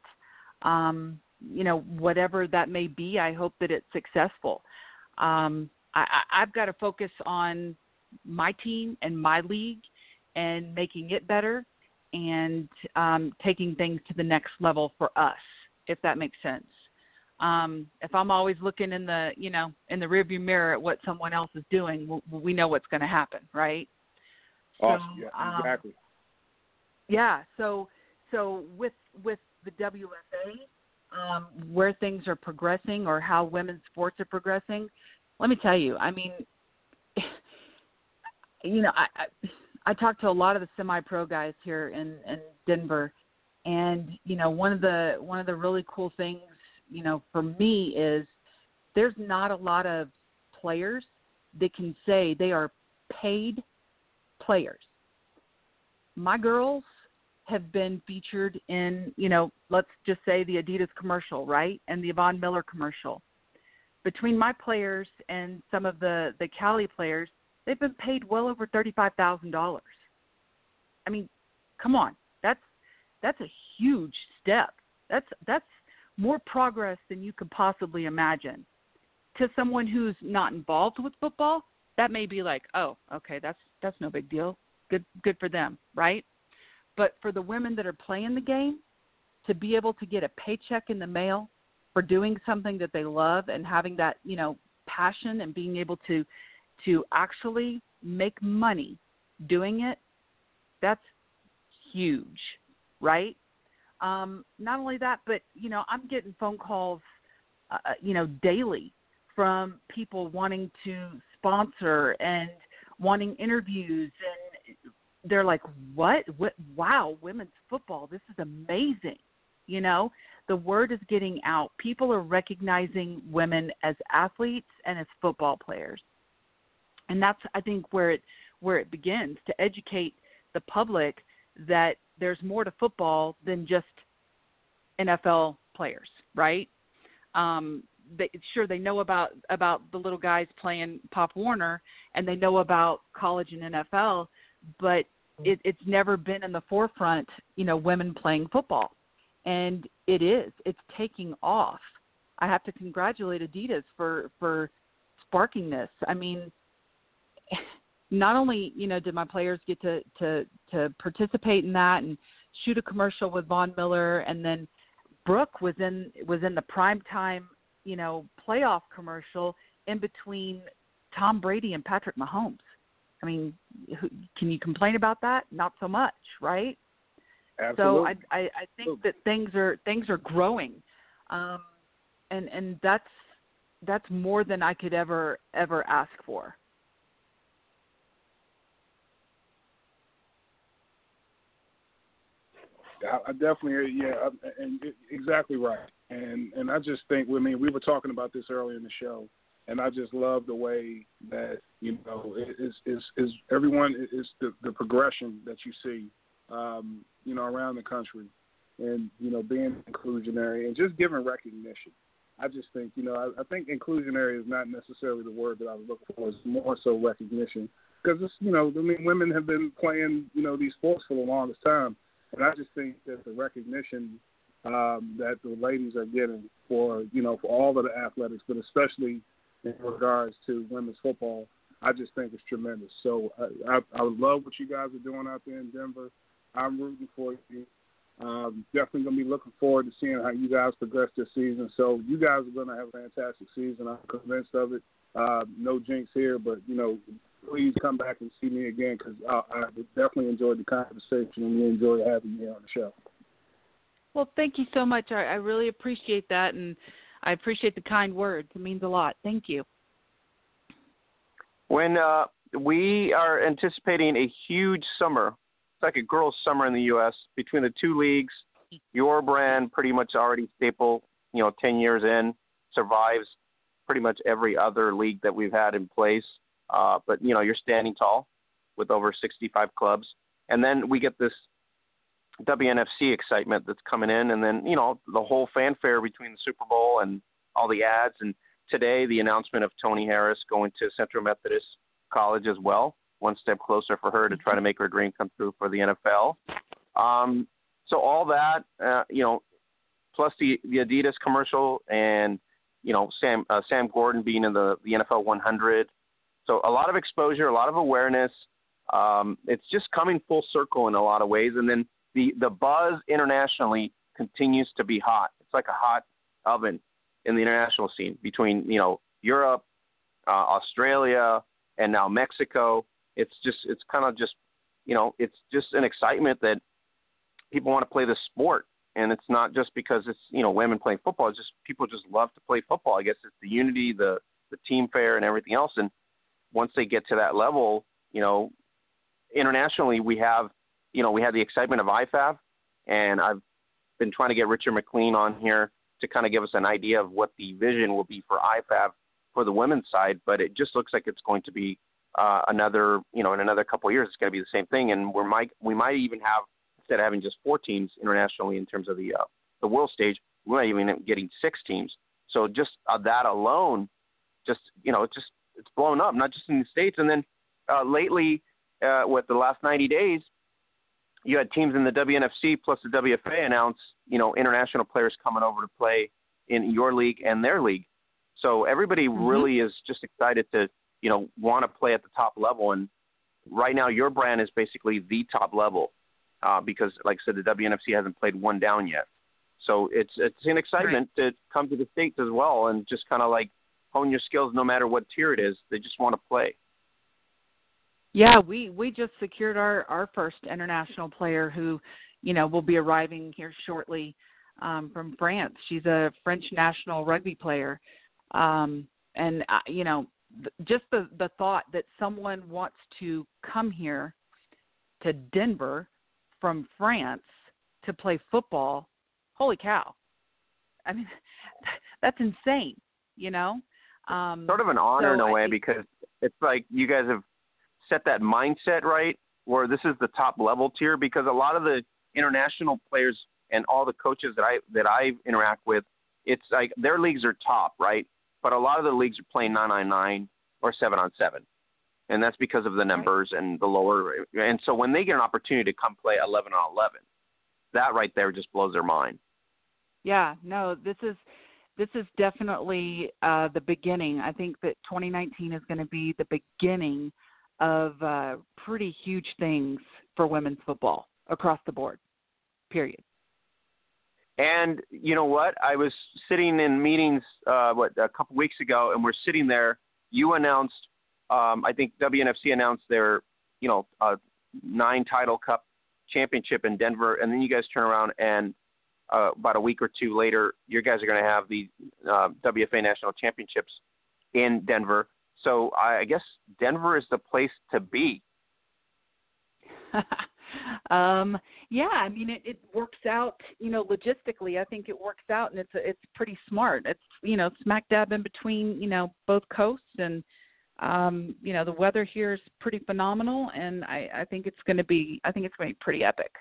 um, you know, whatever that may be, I hope that it's successful. Um, I, I've got to focus on my team and my league and making it better and um, taking things to the next level for us, if that makes sense. Um, if I'm always looking in the you know in the rearview mirror at what someone else is doing, we, we know what's going to happen, right? Awesome. So, yeah, exactly. Um, yeah. So so with with the WFA, um, where things are progressing or how women's sports are progressing, let me tell you. I mean, you know, I, I I talked to a lot of the semi-pro guys here in in Denver, and you know, one of the one of the really cool things, you know, for me is there's not a lot of players that can say they are paid players. My girls have been featured in, you know, let's just say the Adidas commercial, right? And the Von Miller commercial. Between my players and some of the the Cali players, they've been paid well over thirty-five thousand dollars. I mean, come on, that's that's a huge step. That's that's more progress than you could possibly imagine. To someone who's not involved with football, that may be like, oh, okay, that's that's no big deal. Good good for them, right? But for the women that are playing the game, to be able to get a paycheck in the mail for doing something that they love and having that, you know, passion and being able to to actually make money doing it, that's huge, right? Um, not only that, but you know, I'm getting phone calls, uh, uh, you know, daily from people wanting to sponsor and wanting interviews, and they're like, "What? What? Wow, women's football! This is amazing!" You know, the word is getting out. People are recognizing women as athletes and as football players, and that's I think where it where it begins to educate the public that there's more to football than just NFL players, right? Um, they, sure, they know about about the little guys playing Pop Warner, and they know about college and NFL, but it, it's never been in the forefront. You know, women playing football, and it is. It's taking off. I have to congratulate Adidas for for sparking this. I mean, not only you know did my players get to to to participate in that and shoot a commercial with Von Miller, and then Brooke was in was in the prime time you know playoff commercial in between Tom Brady and Patrick Mahomes. I mean, can you complain about that? Not so much, right? Absolutely. So I, I I think that things are things are growing, um, and and that's that's more than I could ever ever ask for. I, I definitely, yeah, and exactly right. And and I just think, I mean, we were talking about this earlier in the show, and I just love the way that you know is is is everyone is the the progression that you see, um, you know, around the country, and you know, being inclusionary and just giving recognition. I just think, you know, I, I think inclusionary is not necessarily the word that I would look for. It's more so recognition because it's, you know, I mean, women have been playing, you know, these sports for the longest time and I just think that the recognition um, that the ladies are getting for you know for all of the athletics, but especially in regards to women's football, I just think it's tremendous. So I, I, I love what you guys are doing out there in Denver. I'm rooting for you. Um, definitely to be looking forward to seeing how you guys progress this season. So you guys are to have a fantastic season. I'm convinced of it. Uh, no jinx here, but you know please come back and see me again because I, I definitely enjoyed the conversation and we enjoyed having me on the show. Well, thank you so much. I, I really appreciate that, and I appreciate the kind words. It means a lot. Thank you. Wyn uh, we are anticipating a huge summer, it's like a girls' summer in the U.S. between the two leagues. Your brand, pretty much already staple, you know, 10 years in, survives pretty much every other league that we've had in place. Uh, but you know, you're standing tall with over 65 clubs, and then we get this WNFC excitement that's coming in, and then you know the whole fanfare between the Super Bowl and all the ads, and today the announcement of Toni Harris going to Central Methodist College as well, one step closer for her to try to make her dream come true for the NFL. Um, so all that, uh, you know, plus the the Adidas commercial and you know Sam uh, Sam Gordon being in the the NFL 100 so a lot of exposure, a lot of awareness. Um, it's just coming full circle in a lot of ways, and then the the buzz internationally continues to be hot. It's like a hot oven in the international scene between you know Europe, uh, Australia, and now Mexico. It's just it's kind of just you know it's just an excitement that people want to play the sport, and it's not just because it's you know women playing football. It's just people just love to play football. I guess it's the unity, the the team fair, and everything else. And once they get to that level, you know, internationally we have, you know, we have the excitement of IFAF, and I've been trying to get Richard McLean on here to kind of give us an idea of what the vision will be for IFAF for the women's side. But it just looks like it's going to be uh, another, you know, in another couple of years, it's going to be the same thing, and we might we might even have instead of having just four teams internationally in terms of the uh, the world stage, we might even getting six teams. So just uh, that alone, just you know, it just it's blown up, not just in the states. And then uh, lately, uh, with the last 90 days, you had teams in the WNFC plus the WFA announce, you know, international players coming over to play in your league and their league. So everybody mm-hmm. really is just excited to, you know, want to play at the top level. And right now, your brand is basically the top level uh, because, like I said, the WNFC hasn't played one down yet. So it's it's an excitement right. to come to the states as well and just kind of like hone your skills no matter what tier it is. They just want to play. Yeah, we we just secured our our first international player who, you know, will be arriving here shortly um, from France. She's a French national rugby player, um, and uh, you know, th- just the the thought that someone wants to come here to Denver from France to play football. Holy cow! I mean, that's insane. You know, um, sort of an honor so in a way think, because it's like you guys have set that mindset right where this is the top level tier because a lot of the international players and all the coaches that I that I interact with, it's like their leagues are top, right? But a lot of the leagues are playing nine nine nine or seven on seven. And that's because of the numbers right. and the lower and so when they get an opportunity to come play eleven on eleven, that right there just blows their mind. Yeah, no, this is this is definitely uh, the beginning. I think that 2019 is going to be the beginning of uh, pretty huge things for women's football across the board. Period. And you know what? I was sitting in meetings uh, what a couple weeks ago, and we're sitting there. You announced, um, I think WNFC announced their, you know, uh, nine title cup championship in Denver, and then you guys turn around and uh, about a week or two later, you guys are going to have the uh, WFA national championships in Denver. So I guess Denver is the place to be. um, yeah, I mean it, it works out, you know, logistically. I think it works out, and it's it's pretty smart. It's you know smack dab in between, you know, both coasts, and um, you know the weather here is pretty phenomenal, and I I think it's going to be I think it's going to be pretty epic.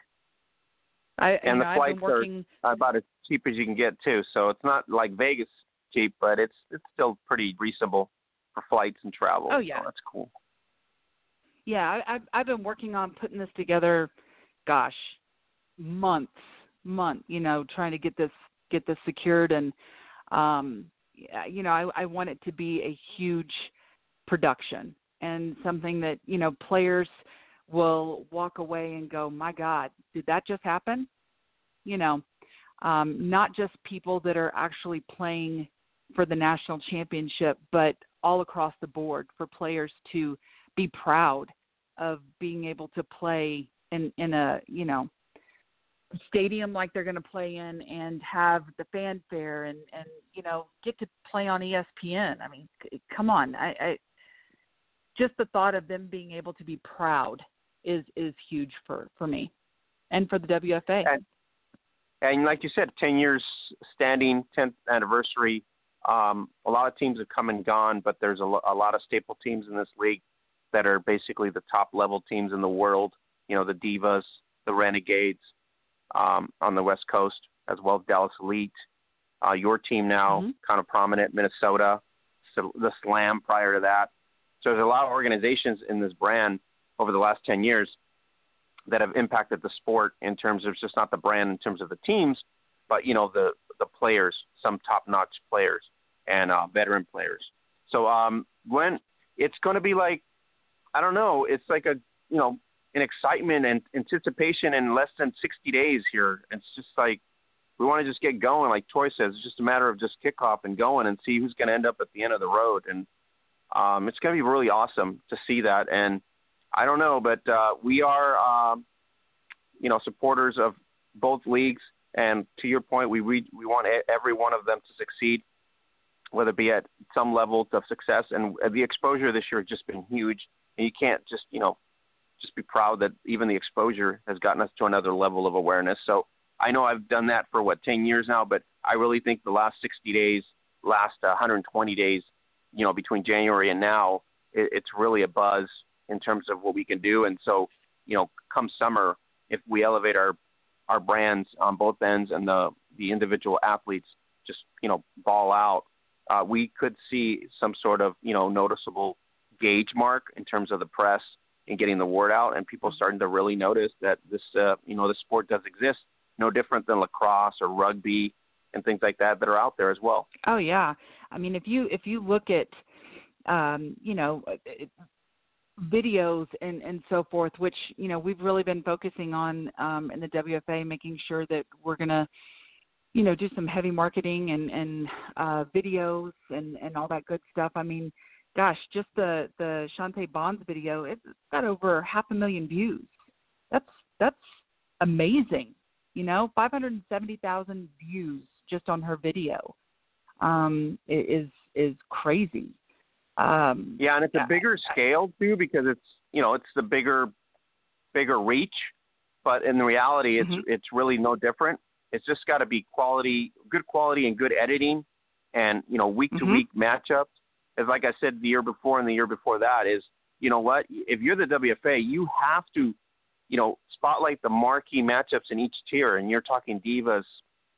I, and the know, flights working... are about as cheap as you can get too. So it's not like Vegas cheap, but it's it's still pretty reasonable for flights and travel. Oh yeah, so that's cool. Yeah, I, I've I've been working on putting this together. Gosh, months, month. You know, trying to get this get this secured, and um, you know, I, I want it to be a huge production and something that you know players will walk away and go, "My God, did that just happen?" You know, um, not just people that are actually playing for the national championship, but all across the board for players to be proud of being able to play in in a you know stadium like they're going to play in and have the fanfare and and you know get to play on ESPN. I mean, come on, I, I just the thought of them being able to be proud is is huge for for me and for the WFA. And, and like you said, ten years standing, tenth anniversary. Um, a lot of teams have come and gone, but there's a, a lot of staple teams in this league that are basically the top level teams in the world. You know, the Divas, the Renegades um, on the West Coast, as well as Dallas Elite. Uh, your team now, mm-hmm. kind of prominent, Minnesota, so the Slam prior to that. So there's a lot of organizations in this brand over the last 10 years that have impacted the sport in terms of just not the brand in terms of the teams, but you know the the players, some top-notch players and uh, veteran players. So um, when it's going to be like, I don't know, it's like a you know an excitement and anticipation in less than 60 days here. It's just like we want to just get going, like Troy says. It's just a matter of just kickoff and going and see who's going to end up at the end of the road. And um, it's going to be really awesome to see that. And I don't know, but uh, we are, um, you know, supporters of both leagues. And to your point, we we, we want every one of them to succeed, whether it be at some level of success. And the exposure this year has just been huge. And you can't just, you know, just be proud that even the exposure has gotten us to another level of awareness. So I know I've done that for what 10 years now, but I really think the last 60 days, last 120 days, you know, between January and now, it, it's really a buzz in terms of what we can do. And so, you know, come summer, if we elevate our our brands on both ends and the the individual athletes just you know ball out, uh, we could see some sort of you know noticeable gauge mark in terms of the press and getting the word out, and people starting to really notice that this, uh, you know, the sport does exist. No different than lacrosse or rugby and things like that that are out there as well. Oh yeah, I mean if you if you look at, um, you know, videos and and so forth, which you know we've really been focusing on um, in the WFA, making sure that we're gonna you know do some heavy marketing and and uh videos and and all that good stuff. I mean gosh just the the Shante bonds video it's got over half a million views. That's that's amazing you know? 570,000 views just on her video um is is crazy um yeah and it's a bigger scale too because it's you know it's the bigger bigger reach but in reality it's mm-hmm. it's really no different it's just got to be quality, good quality, and good editing, and you know week to week mm-hmm. matchups. As like I said the year before and the year before that is, you know what? If you're the WFA, you have to, you know, spotlight the marquee matchups in each tier. And you're talking divas,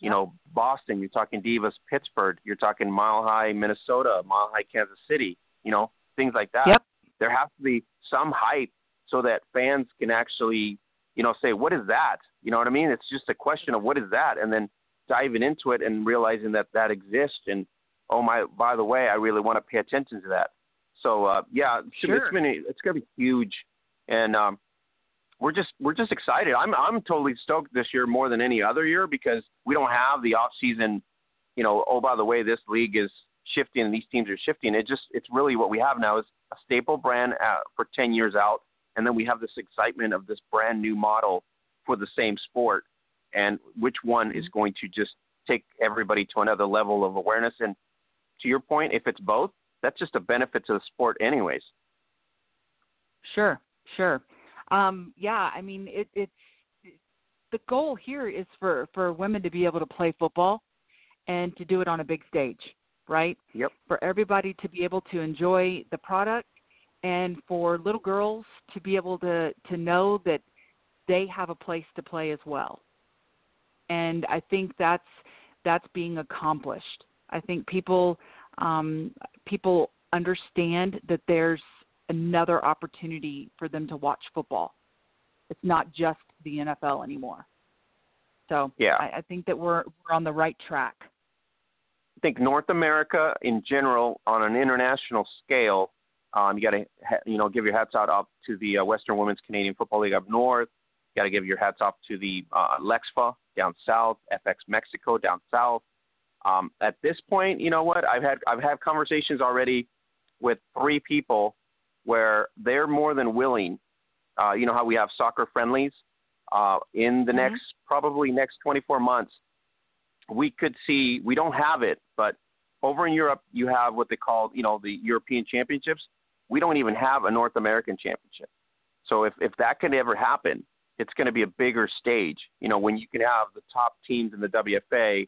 you know, Boston. You're talking divas, Pittsburgh. You're talking Mile High, Minnesota, Mile High, Kansas City. You know, things like that. Yep. There has to be some hype so that fans can actually, you know, say, what is that? You know what I mean? It's just a question of what is that, and then diving into it and realizing that that exists. And oh my, by the way, I really want to pay attention to that. So uh, yeah, sure. it's been it's gonna be huge, and um, we're just we're just excited. I'm I'm totally stoked this year more than any other year because we don't have the off season. You know, oh by the way, this league is shifting and these teams are shifting. It just it's really what we have now is a staple brand uh, for 10 years out, and then we have this excitement of this brand new model for the same sport and which one is mm-hmm. going to just take everybody to another level of awareness and to your point if it's both that's just a benefit to the sport anyways sure sure um yeah i mean it it's the goal here is for for women to be able to play football and to do it on a big stage right yep for everybody to be able to enjoy the product and for little girls to be able to to know that they have a place to play as well. And I think that's that's being accomplished. I think people um, people understand that there's another opportunity for them to watch football. It's not just the NFL anymore. So yeah, I, I think that we're we're on the right track. I think North America in general, on an international scale, um, you got to you know give your hats out up to the uh, Western Women's Canadian Football League up north, You Got to give your hats off to the uh, Lexfa down south, FX Mexico down south. Um, at this point, you know what? I've had I've had conversations already with three people where they're more than willing. Uh, you know how we have soccer friendlies uh, in the mm-hmm. next probably next 24 months. We could see we don't have it, but over in Europe you have what they call you know the European Championships. We don't even have a North American Championship. So if if that can ever happen, it's going to be a bigger stage. You know, when you can have the top teams in the WFA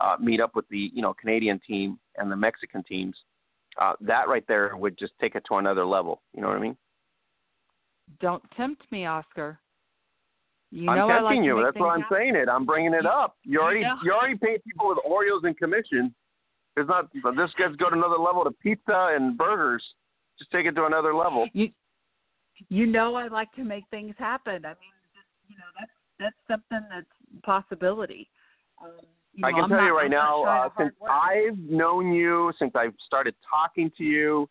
uh, meet up with the you know Canadian team and the Mexican teams, uh, that right there would just take it to another level. You know what I mean? Don't tempt me, Oscar. You I'm know tempting like you. That's why I'm saying it. I'm bringing it up. You already know. you already pay people with Oreos and commission. It's not. This gets go to another level to pizza and burgers. Just take it to another level. You, you know, I like to make things happen. I mean, you know that's that's something that's possibility. Um, you know, I can I'm tell not, you right I'm now, uh, since work. I've known you, since I've started talking to you,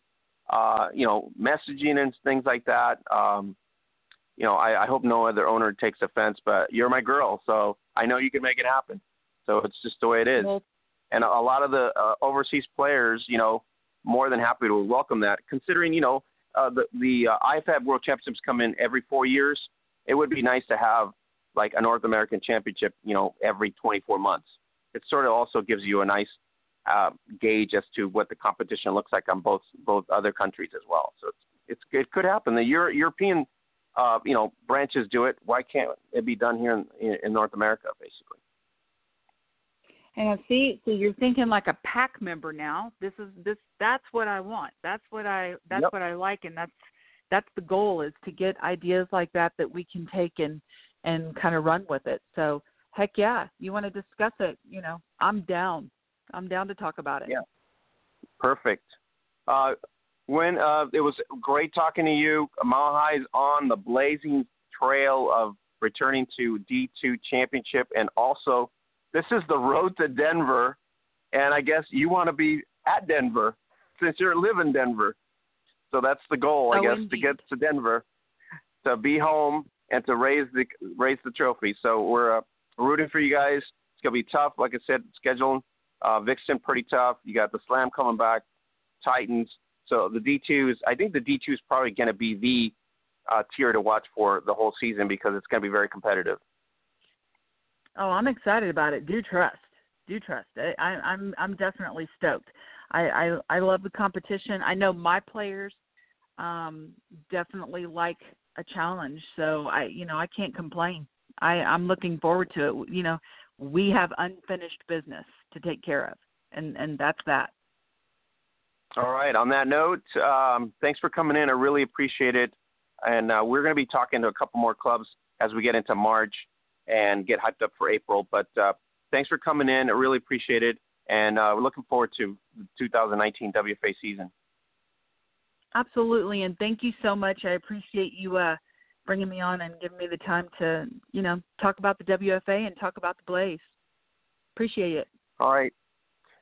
uh, you know, messaging and things like that. Um, you know, I, I hope no other owner takes offense, but you're my girl, so I know you can make it happen. So it's just the way it is. Well, and a, a lot of the uh, overseas players, you know, more than happy to welcome that, considering you know uh, the the uh, IFAF World Championships come in every four years it would be nice to have like a North American championship, you know, every 24 months. It sort of also gives you a nice uh, gauge as to what the competition looks like on both both other countries as well. So it's, it's it could happen. The Euro, European, uh, you know, branches do it. Why can't it be done here in, in North America, basically? And see, so you're thinking like a PAC member now. This is this. That's what I want. That's what I. That's yep. what I like, and that's that's the goal is to get ideas like that that we can take and and kind of run with it. So heck yeah, you want to discuss it, you know, I'm down. I'm down to talk about it. Yeah. Perfect. Uh, Wyn uh, it was great talking to you. Mile High is on the blazing trail of returning to D2 championship, and also this is the road to Denver, and I guess you want to be at Denver since you live in Denver. So that's the goal, I oh, guess, indeed. to get to Denver, to be home and to raise the raise the trophy. So we're uh, rooting for you guys. It's gonna be tough, like I said, scheduling. Uh, Vixen pretty tough. You got the Slam coming back, Titans. So the D2 is, I think the D2 is probably to be the uh, tier to watch for the whole season because it's to be very competitive. Oh, I'm excited about it. Do trust. Do trust. I, I, I'm I'm definitely stoked. I, I I love the competition. I know my players um, definitely like a challenge, so I you know I can't complain. I I'm looking forward to it. You know, we have unfinished business to take care of, and and that's that. All right. On that note, um, thanks for coming in. I really appreciate it. And uh, we're going to be talking to a couple more clubs as we get into March and get hyped up for April. But uh, thanks for coming in. I really appreciate it. And uh, we're looking forward to the 2019 WFA season. Absolutely. And thank you so much. I appreciate you uh, bringing me on and giving me the time to, you know, talk about the WFA and talk about the Blaze. Appreciate it. All right.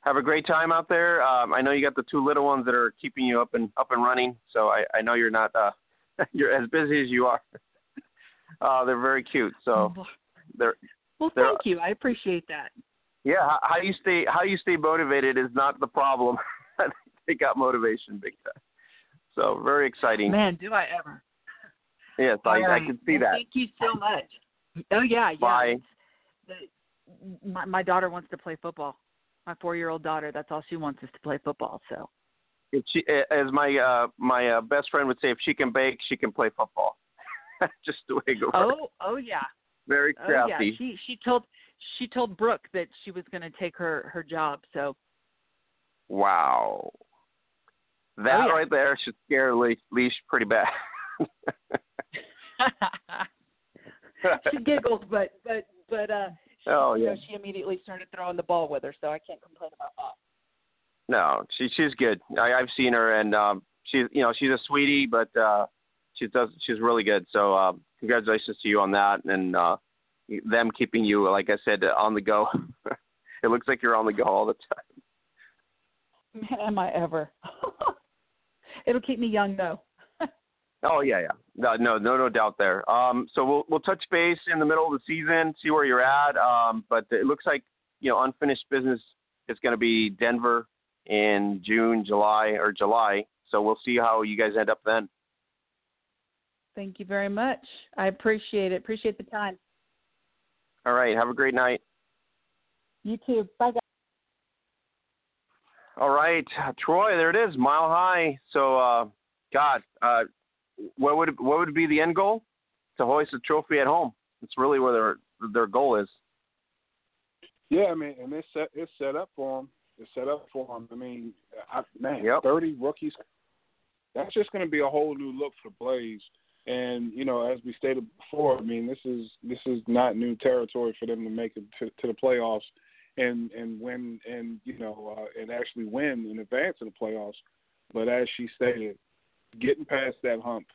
Have a great time out there. Um, I know you got the two little ones that are keeping you up and up and running. So I, I know you're not uh, you're as busy as you are. uh, they're very cute. So they're well. they're, Thank you. I appreciate that. Yeah. How, how you stay how you stay motivated is not the problem. they got motivation big time. So very exciting. Man, do I ever. Yes, I, right. I can see well, that. Thank you so much. Oh yeah, yeah. Bye. The, my my daughter wants to play football. My four year old daughter. That's all she wants is to play football. So. If she, as my uh, my uh, best friend would say, if she can bake, she can play football. Just the way it goes. Oh, oh yeah. Very crafty. Oh yeah. She she told she told Brooke that she was going to take her her job. So. Wow. That oh, yeah. right there should scare Leach, Leach pretty bad. she giggled, but but but uh. She, oh you yeah. know, she immediately started throwing the ball with her, so I can't complain about that. No, she she's good. I, I've seen her, and um, she's you know she's a sweetie, but uh, she does she's really good. So uh, congratulations to you on that, and uh, them keeping you, like I said, on the go. it looks like you're on the go all the time. Man, am I ever? It'll keep me young though. Oh yeah, yeah. No, no, no, no doubt there. Um, so we'll we'll touch base in the middle of the season, see where you're at. Um, but it looks like you know unfinished business is going to be Denver in June, July, or July. So we'll see how you guys end up then. Thank you very much. I appreciate it. Appreciate the time. All right. Have a great night. You too. Bye, guys. All right, Troy. There it is, mile high. So, uh, God, uh, what would what would be the end goal? To hoist a trophy at home. It's really where their their goal is. Yeah, I mean, and it's set it's set up for them. It's set up for them. I mean, I, man, yep. thirty rookies. That's just going to be a whole new look for Blaze. And you know, as we stated before, I mean, this is this is not new territory for them to make it to, to the playoffs and and win and you know uh, and actually win in advance of the playoffs. But as she stated, getting past that hump,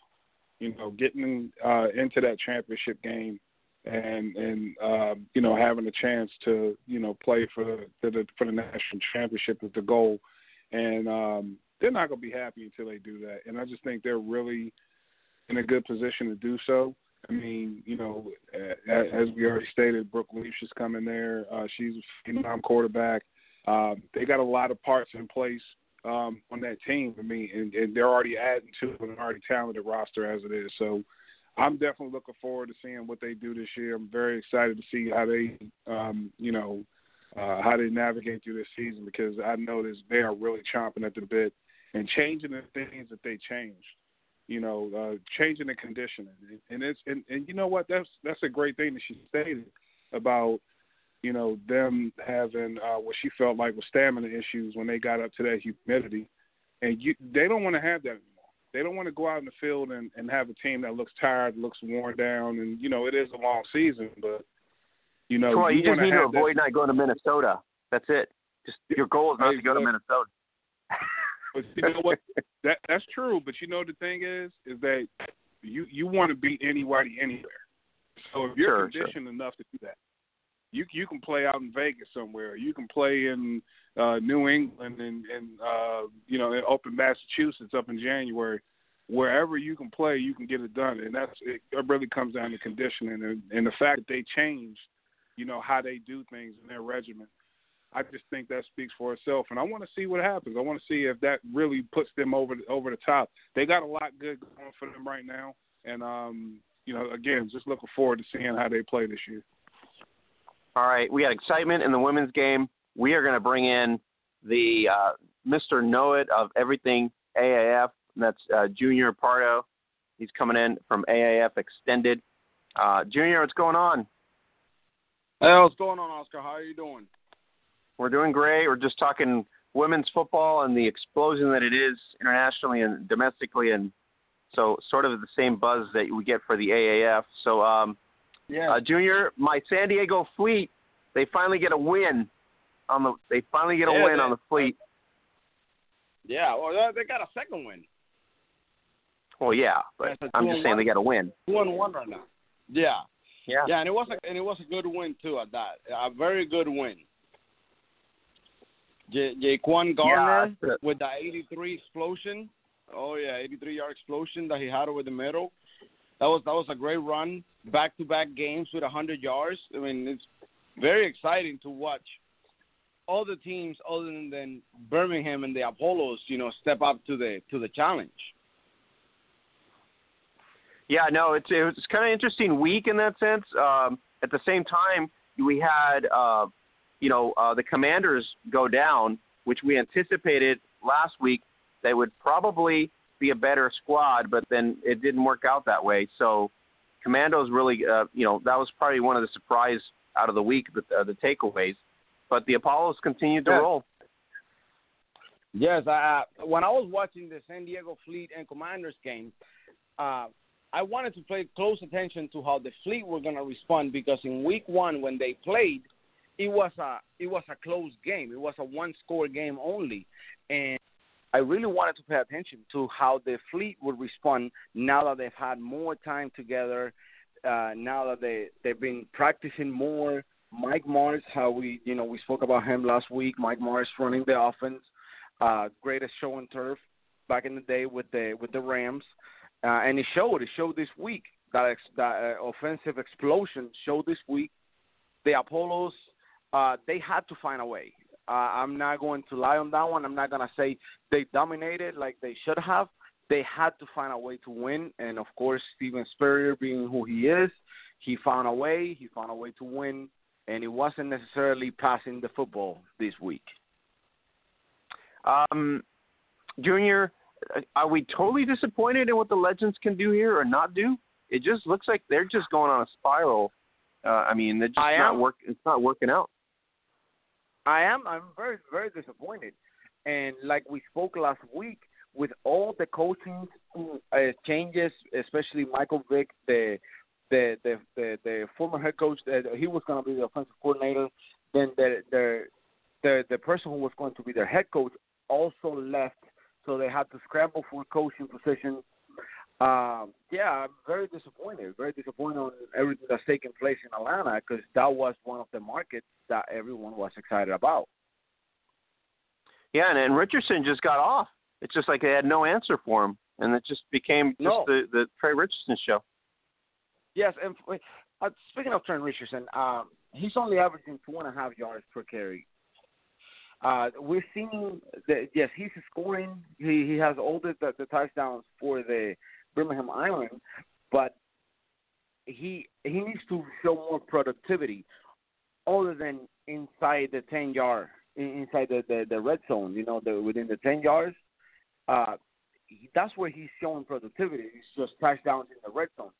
you know, getting uh, into that championship game, and and uh, you know having a chance to you know play for the, the for the national championship is the goal, and um, they're not going to be happy until they do that. And I just think they're really in a good position to do so. I mean, you know, as we already stated, Brooke Leach is coming there. Uh, she's a phenom quarterback. Um, they got a lot of parts in place um, on that team. I mean, and, and they're already adding to an already talented roster as it is. So I'm definitely looking forward to seeing what they do this year. I'm very excited to see how they, um, you know, uh, how they navigate through this season because I noticed they are really chomping at the bit and changing the things that they changed you know, uh, changing the conditioning, and it's and, and you know what? That's that's a great thing that she stated about you know them having uh, what she felt like was stamina issues when they got up to that humidity, and you they don't want to have that anymore. They don't want to go out in the field and, and have a team that looks tired, looks worn down, and you know it is a long season, but you know Troy, you, you just need to avoid that. not going to Minnesota. That's it. Just your goal is not hey, to go to Minnesota. But you know what? that that's true. But you know the thing is, is that you you want to beat anybody anywhere. So if you're sure, conditioned sure. enough to do that, you you can play out in Vegas somewhere. You can play in uh New England and and uh you know up in Massachusetts up in January. Wherever you can play, you can get it done, and that's it. it really comes down to conditioning and, and the fact that they change, you know, how they do things in their regimen. I just think that speaks for itself, and I want to see what happens. I want to see if that really puts them over the, over the top. They got a lot good going for them right now, and um, you know, again, just looking forward to seeing how they play this year. All right, we got excitement in the women's game. We are going to bring in the uh, Mr. Know It of everything AAF. And that's uh, Junior Pardo. He's coming in from AAF Extended. Uh, Junior, what's going on? Hey, what's going on, Oscar? How are you doing? We're doing great. We're just talking women's football and the explosion that it is internationally and domestically, and so sort of the same buzz that we get for the AAF. So, um, Yeah. uh, Junior, my San Diego Fleet, they finally get a win on the. They finally get a Yeah, win they- on the Fleet. yeah. Well, they- they got a second win. Well, yeah, but I'm just saying one. they got a win. Two and one right now. Yeah. Yeah. Yeah, and it was a and it was a good win too at that. A very good win. J- Jaquan Gardner Yeah, with the 83 explosion. Oh yeah, 83 yard explosion that he had over the middle. That was that was a great run. Back to back games with 100 yards. I mean, it's very exciting to watch. All the teams other than, Birmingham and the Apollos, you know, step up to the to the challenge. Yeah, no, it's it was kind of interesting week in that sense. Um, at the same time, we had uh, you know uh, the Commanders go down, which we anticipated last week. They would probably be a better squad, but then it didn't work out that way. So, Commandos really, uh, you know, that was probably one of the surprise out of the week, the, uh, the takeaways. But the Apollos continued to Yeah. roll. Yes, I, when I was watching the San Diego Fleet and Commanders game, uh, I wanted to pay close attention to how the Fleet were going to respond because in Week One when they played, it was a it was a close game. It was a one score game only, and I really wanted to pay attention to how the Fleet would respond now that they've had more time together, uh, now that they they've been practicing more. Mike Martz, how we you know we spoke about him last week. Mike Martz running the offense uh, greatest show on turf back in the day with the with the Rams, uh, and it showed. It showed this week that ex, that uh, offensive explosion showed this week. The Apollos, uh, they had to find a way. Uh, I'm not going to lie on that one. I'm not going to say they dominated like they should have. They had to find a way to win, and of course, Steven Spurrier, being who he is, he found a way. He found a way to win, and it wasn't necessarily passing the football this week. Um, Junior, are we totally disappointed in what the Legends can do here or not do? It just looks like they're just going on a spiral. Uh, I mean, they're just I not am. work. It's not working out. I am. I'm very, very disappointed. And like we spoke last week, with all the coaching uh, changes, especially Michael Vick, the the the the, the former head coach, that he was going to be the offensive coordinator. Then the the the the person who was going to be their head coach also left, so they had to scramble for a coaching position. Um, yeah, I'm very disappointed. Very disappointed on everything that's taking place in Atlanta because that was one of the markets that everyone was excited about. Yeah, and, and Richardson just got off. It's just like they had no answer for him, and it just became just No. the the Trent Richardson show. Yes, and uh, speaking of Trent Richardson, um, he's only averaging two and a half yards per carry. Uh, we're seeing that yes, he's scoring. He he has all the, the the touchdowns for the Birmingham Iron, but he he needs to show more productivity, other than inside the ten yard, inside the, the the red zone. You know, the within the ten yards. Uh, he, that's where he's showing productivity. He's just touchdowns in the red zone.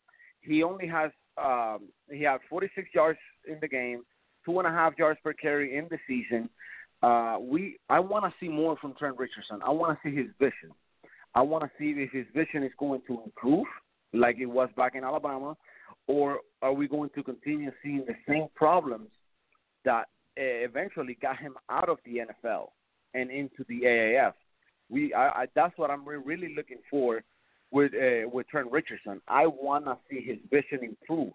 He only has um, he had 46 yards in the game, two and a half yards per carry in the season. Uh, we I want to see more from Trent Richardson. I want to see his vision. I want to see if his vision is going to improve, like it was back in Alabama, or are we going to continue seeing the same problems that uh, eventually got him out of the NFL and into the AAF? We I, I that's what I'm really looking for with uh, with Trent Richardson. I want to see his vision improve,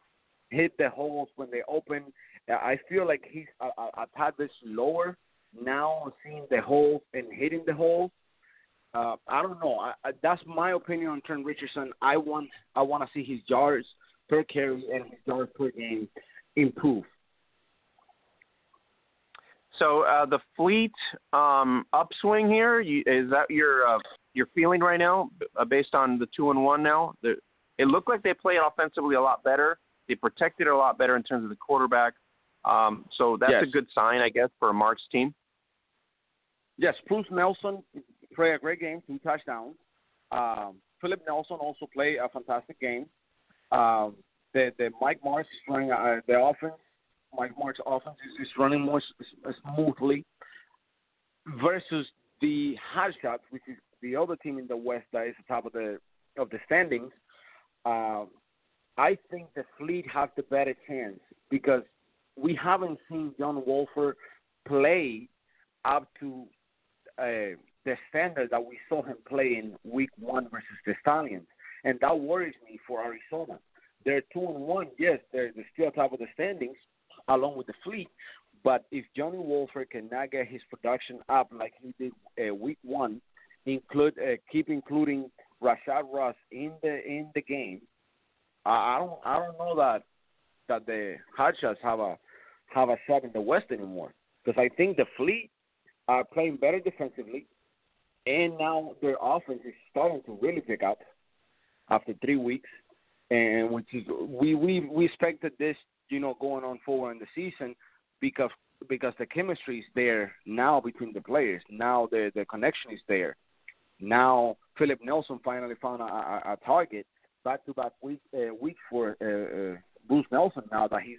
hit the holes when they open. I feel like he's a, a, a tad bit slower now, seeing the holes and hitting the holes. Uh, I don't know. I, I, that's my opinion on Trent Richardson. I want I want to see his yards per carry and his yards per game improve. So uh, the fleet um, upswing here you, is that your uh, your feeling right now, uh, based on the two and one now? The, it looked like they played offensively a lot better. They protected a lot better in terms of the quarterback. Um, so that's yes. a good sign, I guess, for a Mark's team. Yes, Bruce Nelson played a great game, two touchdowns. Um, Philip Nelson also played a fantastic game. Um, the the Mike Martz is running uh, the offense. Mike Martz offense is, is running more smoothly versus the Hotshots, which is the other team in the West that is the top of the of the standings. Um, I think the Fleet has the better chance because we haven't seen John Wolford play up to uh, the standard that we saw him play in Week One versus the Stallions, and that worries me for Arizona. They're two and one. Yes, they're, they're still top of the standings, along with the Fleet. But if Johnny Wolford cannot get his production up like he did uh, Week One, include uh, keep including Rashad Ross in the in the game, I, I don't I don't know that that the Hotshots have a have a shot in the West anymore because I think the Fleet are playing better defensively, and now their offense is starting to really pick up after three weeks, and which is we we we expected this you know going on forward in the season because because the chemistry is there now between the players. Now the the connection is there. Now Philip Nelson finally found a, a, a target back to back week uh, week for uh, uh, Bruce Nelson. Now that he's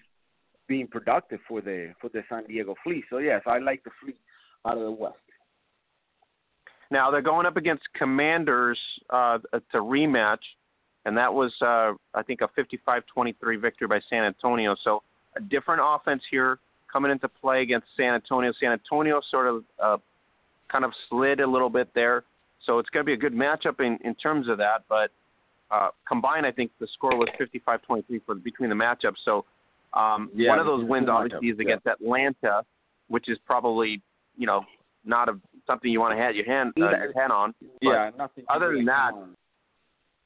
being productive for the for the San Diego Fleet. So yes, I like the Fleet out of the West. Now they're going up against Commanders. Uh, a rematch, and that was uh, I think a 55-23 victory by San Antonio. So a different offense here coming into play against San Antonio. San Antonio sort of uh, kind of slid a little bit there, so it's going to be a good matchup in in terms of that. But uh, combined, I think the score was 55-23 for between the matchups. So um, yeah, one of those wins obviously is against yeah. Atlanta, which is probably you know not a, something you want to have your hand uh, your head on. Yeah, nothing. Other than that, on.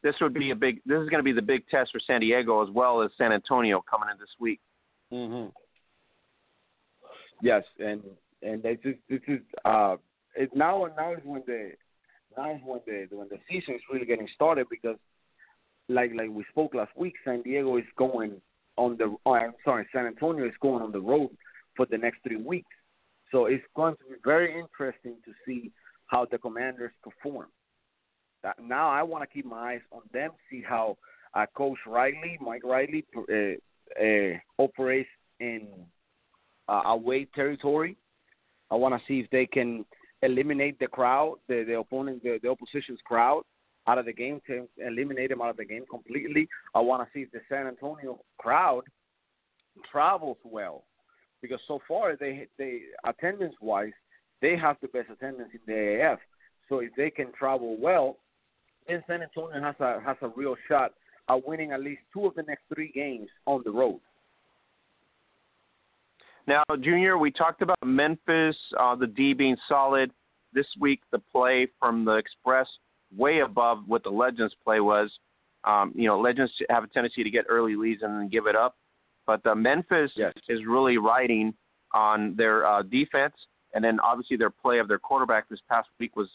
this would be a big. This is going to be the big test for San Diego as well as San Antonio coming in this week. Mm-hmm. Yes, and and this is this is uh, it now now is when the now is when the when the season is really getting started because like like we spoke last week, San Diego is going on the. Oh, I'm sorry, San Antonio is going on the road for the next three weeks. So it's going to be very interesting to see how the Commanders perform. Now I want to keep my eyes on them, see how uh, Coach Riley, Mike Riley, uh, uh, operates in uh, away territory. I want to see if they can eliminate the crowd, the, the opponent, the, the opposition's crowd out of the game to eliminate them out of the game completely. I want to see if the San Antonio crowd travels well because so far they they attendance wise they have the best attendance in the AAF. So if they can travel well, then San Antonio has a has a real shot at winning at least two of the next three games on the road. Now, Junior, we talked about Memphis, uh, the D being solid. This week, the play from the Express way above what the Legends play was. Um, you know, Legends have a tendency to get early leads and then give it up. But uh, Memphis yes. is really riding on their uh, defense, and then obviously their play of their quarterback this past week was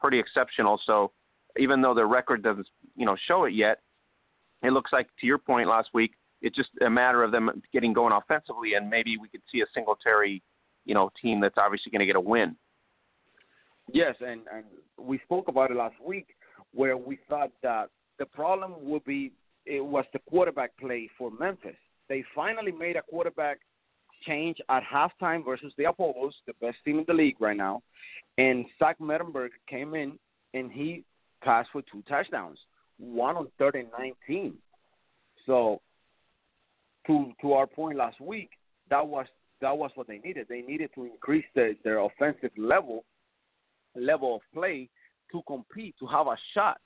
pretty exceptional. So even though their record doesn't, you know, show it yet, it looks like to your point last week, it's just a matter of them getting going offensively, and maybe we could see a Singletary, you know, team that's obviously going to get a win. Yes, and and we spoke about it last week, where we thought that the problem would be it was the quarterback play for Memphis. They finally made a quarterback change at halftime versus the Apollos, the best team in the league right now. And Zach Mettenberg came in and he passed for two touchdowns, one on third and 19. So, to to our point last week, that was that was what they needed. They needed to increase their, their offensive level level of play to compete, to have a shot,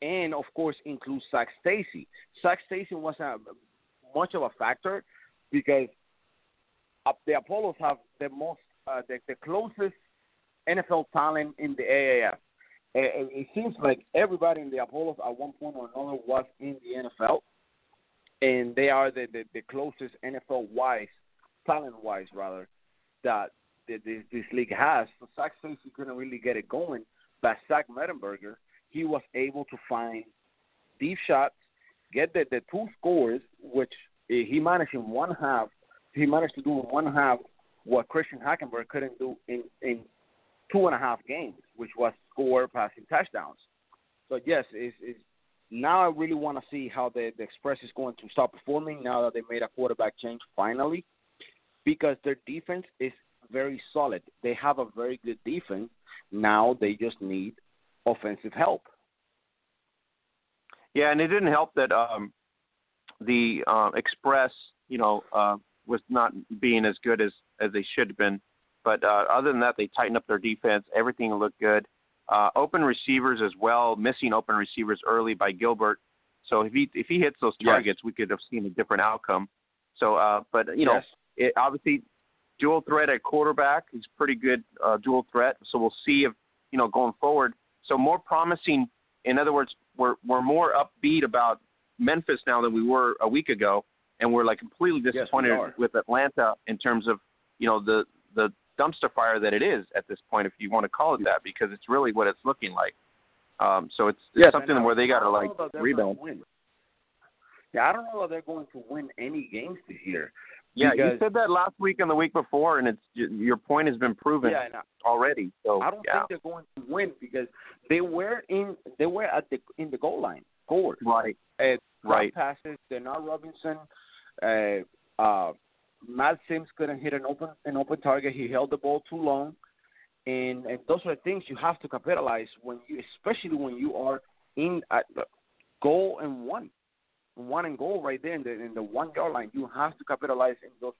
and of course include Zac Stacy. Zac Stacy wasn't much of a factor because the Apollos have the most, uh, the, the closest NFL talent in the AAF. It, it seems like everybody in the Apollos at one point or another was in the NFL, and they are the, the, the closest NFL wise, talent wise rather, that this, this league has. So Zac Stacy couldn't really get it going, but Zach Mettenberger, he was able to find deep shots, get the, the two scores, which he managed in one half. He managed to do in one half what Christian Hackenberg couldn't do in in two and a half games, which was score passing touchdowns. So yes, it's, it's now I really want to see how the, the Express is going to start performing now that they made a quarterback change finally, because their defense is very solid. They have a very good defense. Now they just need offensive help. Yeah, and it didn't help that um, the uh, Express, you know, uh, was not being as good as as they should have been. But uh, other than that, they tightened up their defense. Everything looked good. Uh, open receivers as well, missing open receivers early by Gilbert. So if he if he hits those targets, yes. we could have seen a different outcome. So, uh, but you know, yes. it, obviously, dual threat at quarterback is pretty good uh, dual threat. So we'll see if you know going forward. So more promising. In other words, we're we're more upbeat about Memphis now than we were a week ago, and we're like completely disappointed yes, with Atlanta in terms of you know the the dumpster fire that it is at this point, if you want to call it that, because it's really what it's looking like. Um, so it's, it's yes, something where they got to like rebound. Yeah, I don't know if they're going to win any games this year. Yeah, you said that last week and the week before, and it's your point has been proven yeah, already. So I don't yeah. think they're going to win because they were in they were at the in the goal line, scored. Right. Uh, right. Passes. They're not Robinson. Uh, uh, Matt Simms couldn't hit an open an open target. He held the ball too long, and and those are the things you have to capitalize when you, especially when you are in at goal and one, one and goal right there in the in the one yard line. You have to capitalize in those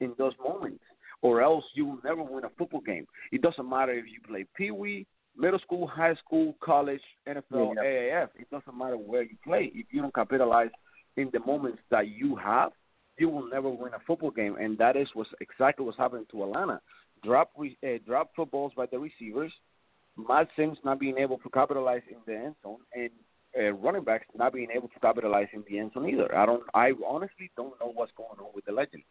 in those moments, or else you will never win a football game. It doesn't matter if you play pee wee, middle school, high school, college, NFL, yeah. AAF. It doesn't matter where you play. If you don't capitalize in the moments that you have, you will never win a football game, and that is what's exactly what's happening to Atlanta. Drop uh, drop footballs by the receivers, Matt Simms not being able to capitalize in the end zone, and uh, running backs not being able to capitalize in the end zone either. I don't. I honestly don't know what's going on with the Legends.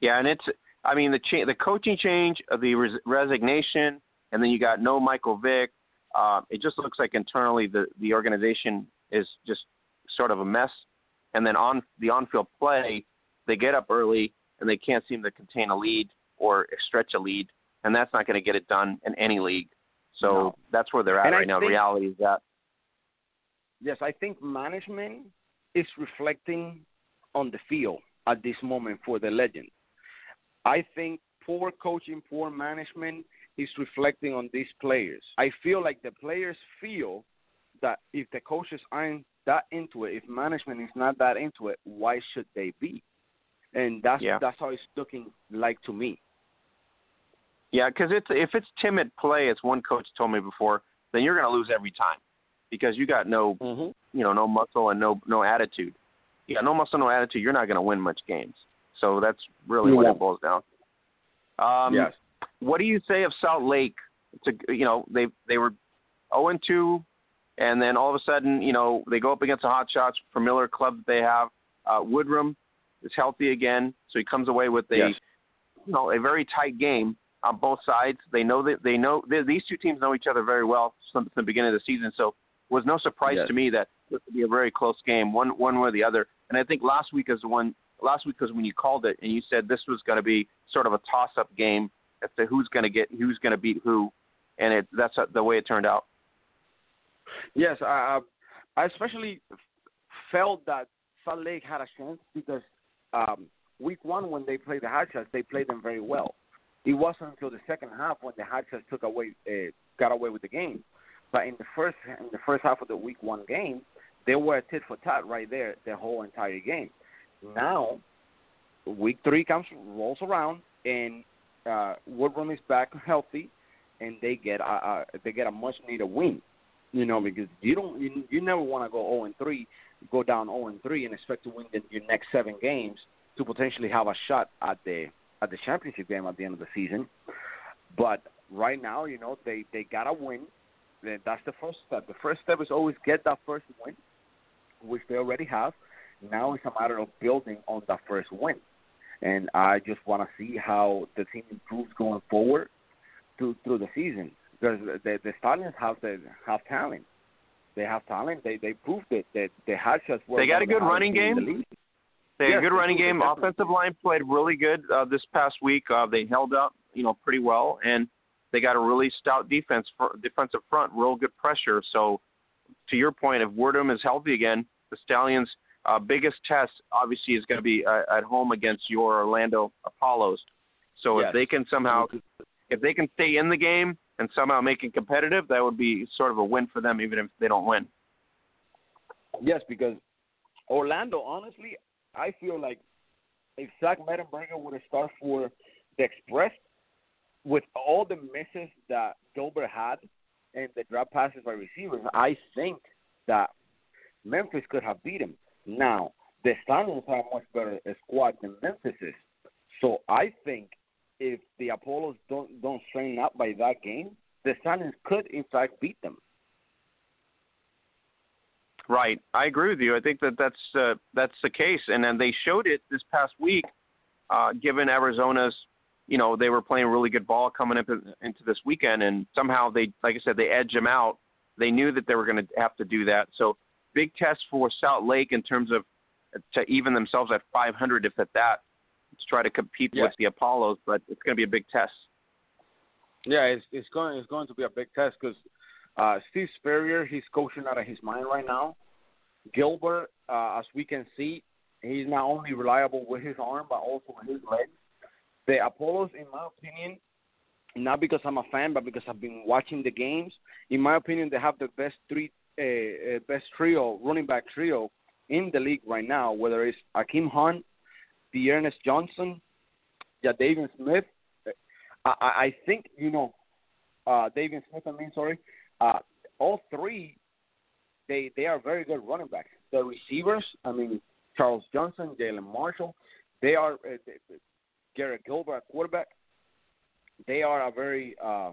Yeah, and it's. I mean, the cha- the coaching change, of the res- resignation, and then you got no Michael Vick. Uh, it just looks like internally the the organization is just sort of a mess and then on the on-field play, they get up early and they can't seem to contain a lead or stretch a lead, and that's not going to get it done in any league. So no. that's where they're at and right I now. Think, Reality is that. Yes, I think management is reflecting on the field at this moment for the legend. I think poor coaching, poor management is reflecting on these players. I feel like the players feel that if the coaches aren't that into it, if management is not that into it, why should they be? And that's yeah. that's how it's looking like to me. Yeah, because it's if it's timid play, as one coach told me before, then you're going to lose every time because you got no mm-hmm. you know no muscle and no no attitude. You got no muscle, no attitude. You're not going to win much games. So that's really yeah. what it boils down. Um, yes. What do you say of Salt Lake? It's a you know they they were 0 and 2 and then all of a sudden, you know, they go up against the hot shots, Miller club that they have. Uh, Woodrum is healthy again, so he comes away with a, yes. you know, a very tight game on both sides. They know that they know these two teams know each other very well since the beginning of the season. So it was no surprise yes. to me that this would be a very close game, one one way or the other. And I think last week is the one. Last week was when you called it and you said this was going to be sort of a toss-up game as to who's going to get who's going to beat who, and it that's the way it turned out. Yes, I, I especially felt that Salt Lake had a chance because um, week one when they played the Hotshots, they played them very well. It wasn't until the second half when the Hotshots took away, uh, got away with the game. But in the first in the first half of the week one game, they were tit for tat right there the whole entire game. Now, week three comes rolls around and uh, Woodrum is back healthy. and they get a, a they get a much needed win. You know, because you don't you, you never want to go 0 and 3, go down 0 and 3, and expect to win the, your next seven games to potentially have a shot at the at the championship game at the end of the season. But right now, you know, they they gotta win. That's the first step. The first step is always get that first win, which they already have. Now it's a matter of building on that first win, and I just want to see how the team improves going forward through through the season because the the Stallions have the have talent. They have talent. They they proved it. That the Hatchets were. They got a good running game. They had yes, a good running game. Offensive line played really good uh, this past week. Uh, they held up, you know, pretty well, and they got a really stout defense, for, defensive front, real good pressure. So, to your point, if Woodrum is healthy again, the Stallions' uh, biggest test obviously is going to be uh, at home against your Orlando Apollos. So yes. if they can somehow, if they can stay in the game and somehow make it competitive, that would be sort of a win for them, even if they don't win. Yes, because Orlando, honestly, I feel like if Zach Mettenberger would have started for the Express, with all the misses that Gilbert had and the drop passes by receivers, I think that Memphis could have beat him. Now, the Stallions have a much better squad than Memphis is. So I think if the Apollos don't don't strain up by that game, the Stallions could in fact beat them. Right, I agree with you. I think that that's uh, that's the case, and then they showed it this past week, uh, given Arizona's you know they were playing really good ball coming up into this weekend, and somehow they, like I said, they edged them out. They knew that they were going to have to do that. So big test for Salt Lake in terms of to even themselves at 500, if at that, to try to compete yeah. with the Apollos. But it's going to be a big test. Yeah, it's, it's going it's going to be a big test because uh, Steve Spurrier he's coaching out of his mind right now. Gilbert, uh, as we can see, he's not only reliable with his arm but also with his legs. The Apollos, in my opinion, not because I'm a fan, but because I've been watching the games. In my opinion, they have the best three, uh, uh, best trio, running back trio in the league right now. Whether it's Akeem Hunt, D'Ernest Johnson, David Smith. I, I think you know, uh, David Smith. I mean, sorry. Uh, all three, they they are very good running backs. The receivers, I mean, Charles Johnson, Jalin Marshall, they are uh, Garrett Gilbert quarterback, they are a very uh,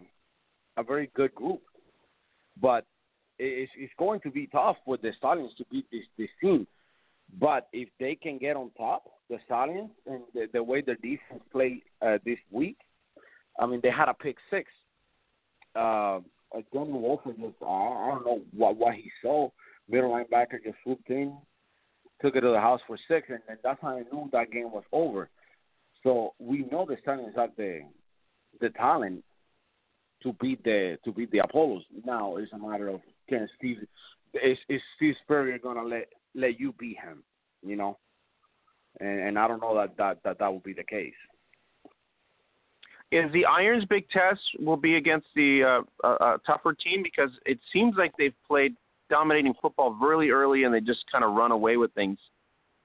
a very good group. But it's, it's going to be tough for the Stallions to beat this this team. But if they can get on top, the Stallions and the, the way their defense played uh, this week, I mean they had a pick six. Uh, Johnny Wolford just uh, I don't know what what he saw. Middle linebacker just swooped in, took it to the house for six, and, and that's how I knew that game was over. So we know the Stallions have the the talent to beat the to beat the Apollos. Now it's a matter of can Steve is, is Steve Spurrier gonna let let you beat him? You know, and, and I don't know that that that that will be the case. Is the Irons' big test will be against the uh, uh, tougher team because it seems like they've played dominating football really early and they just kind of run away with things.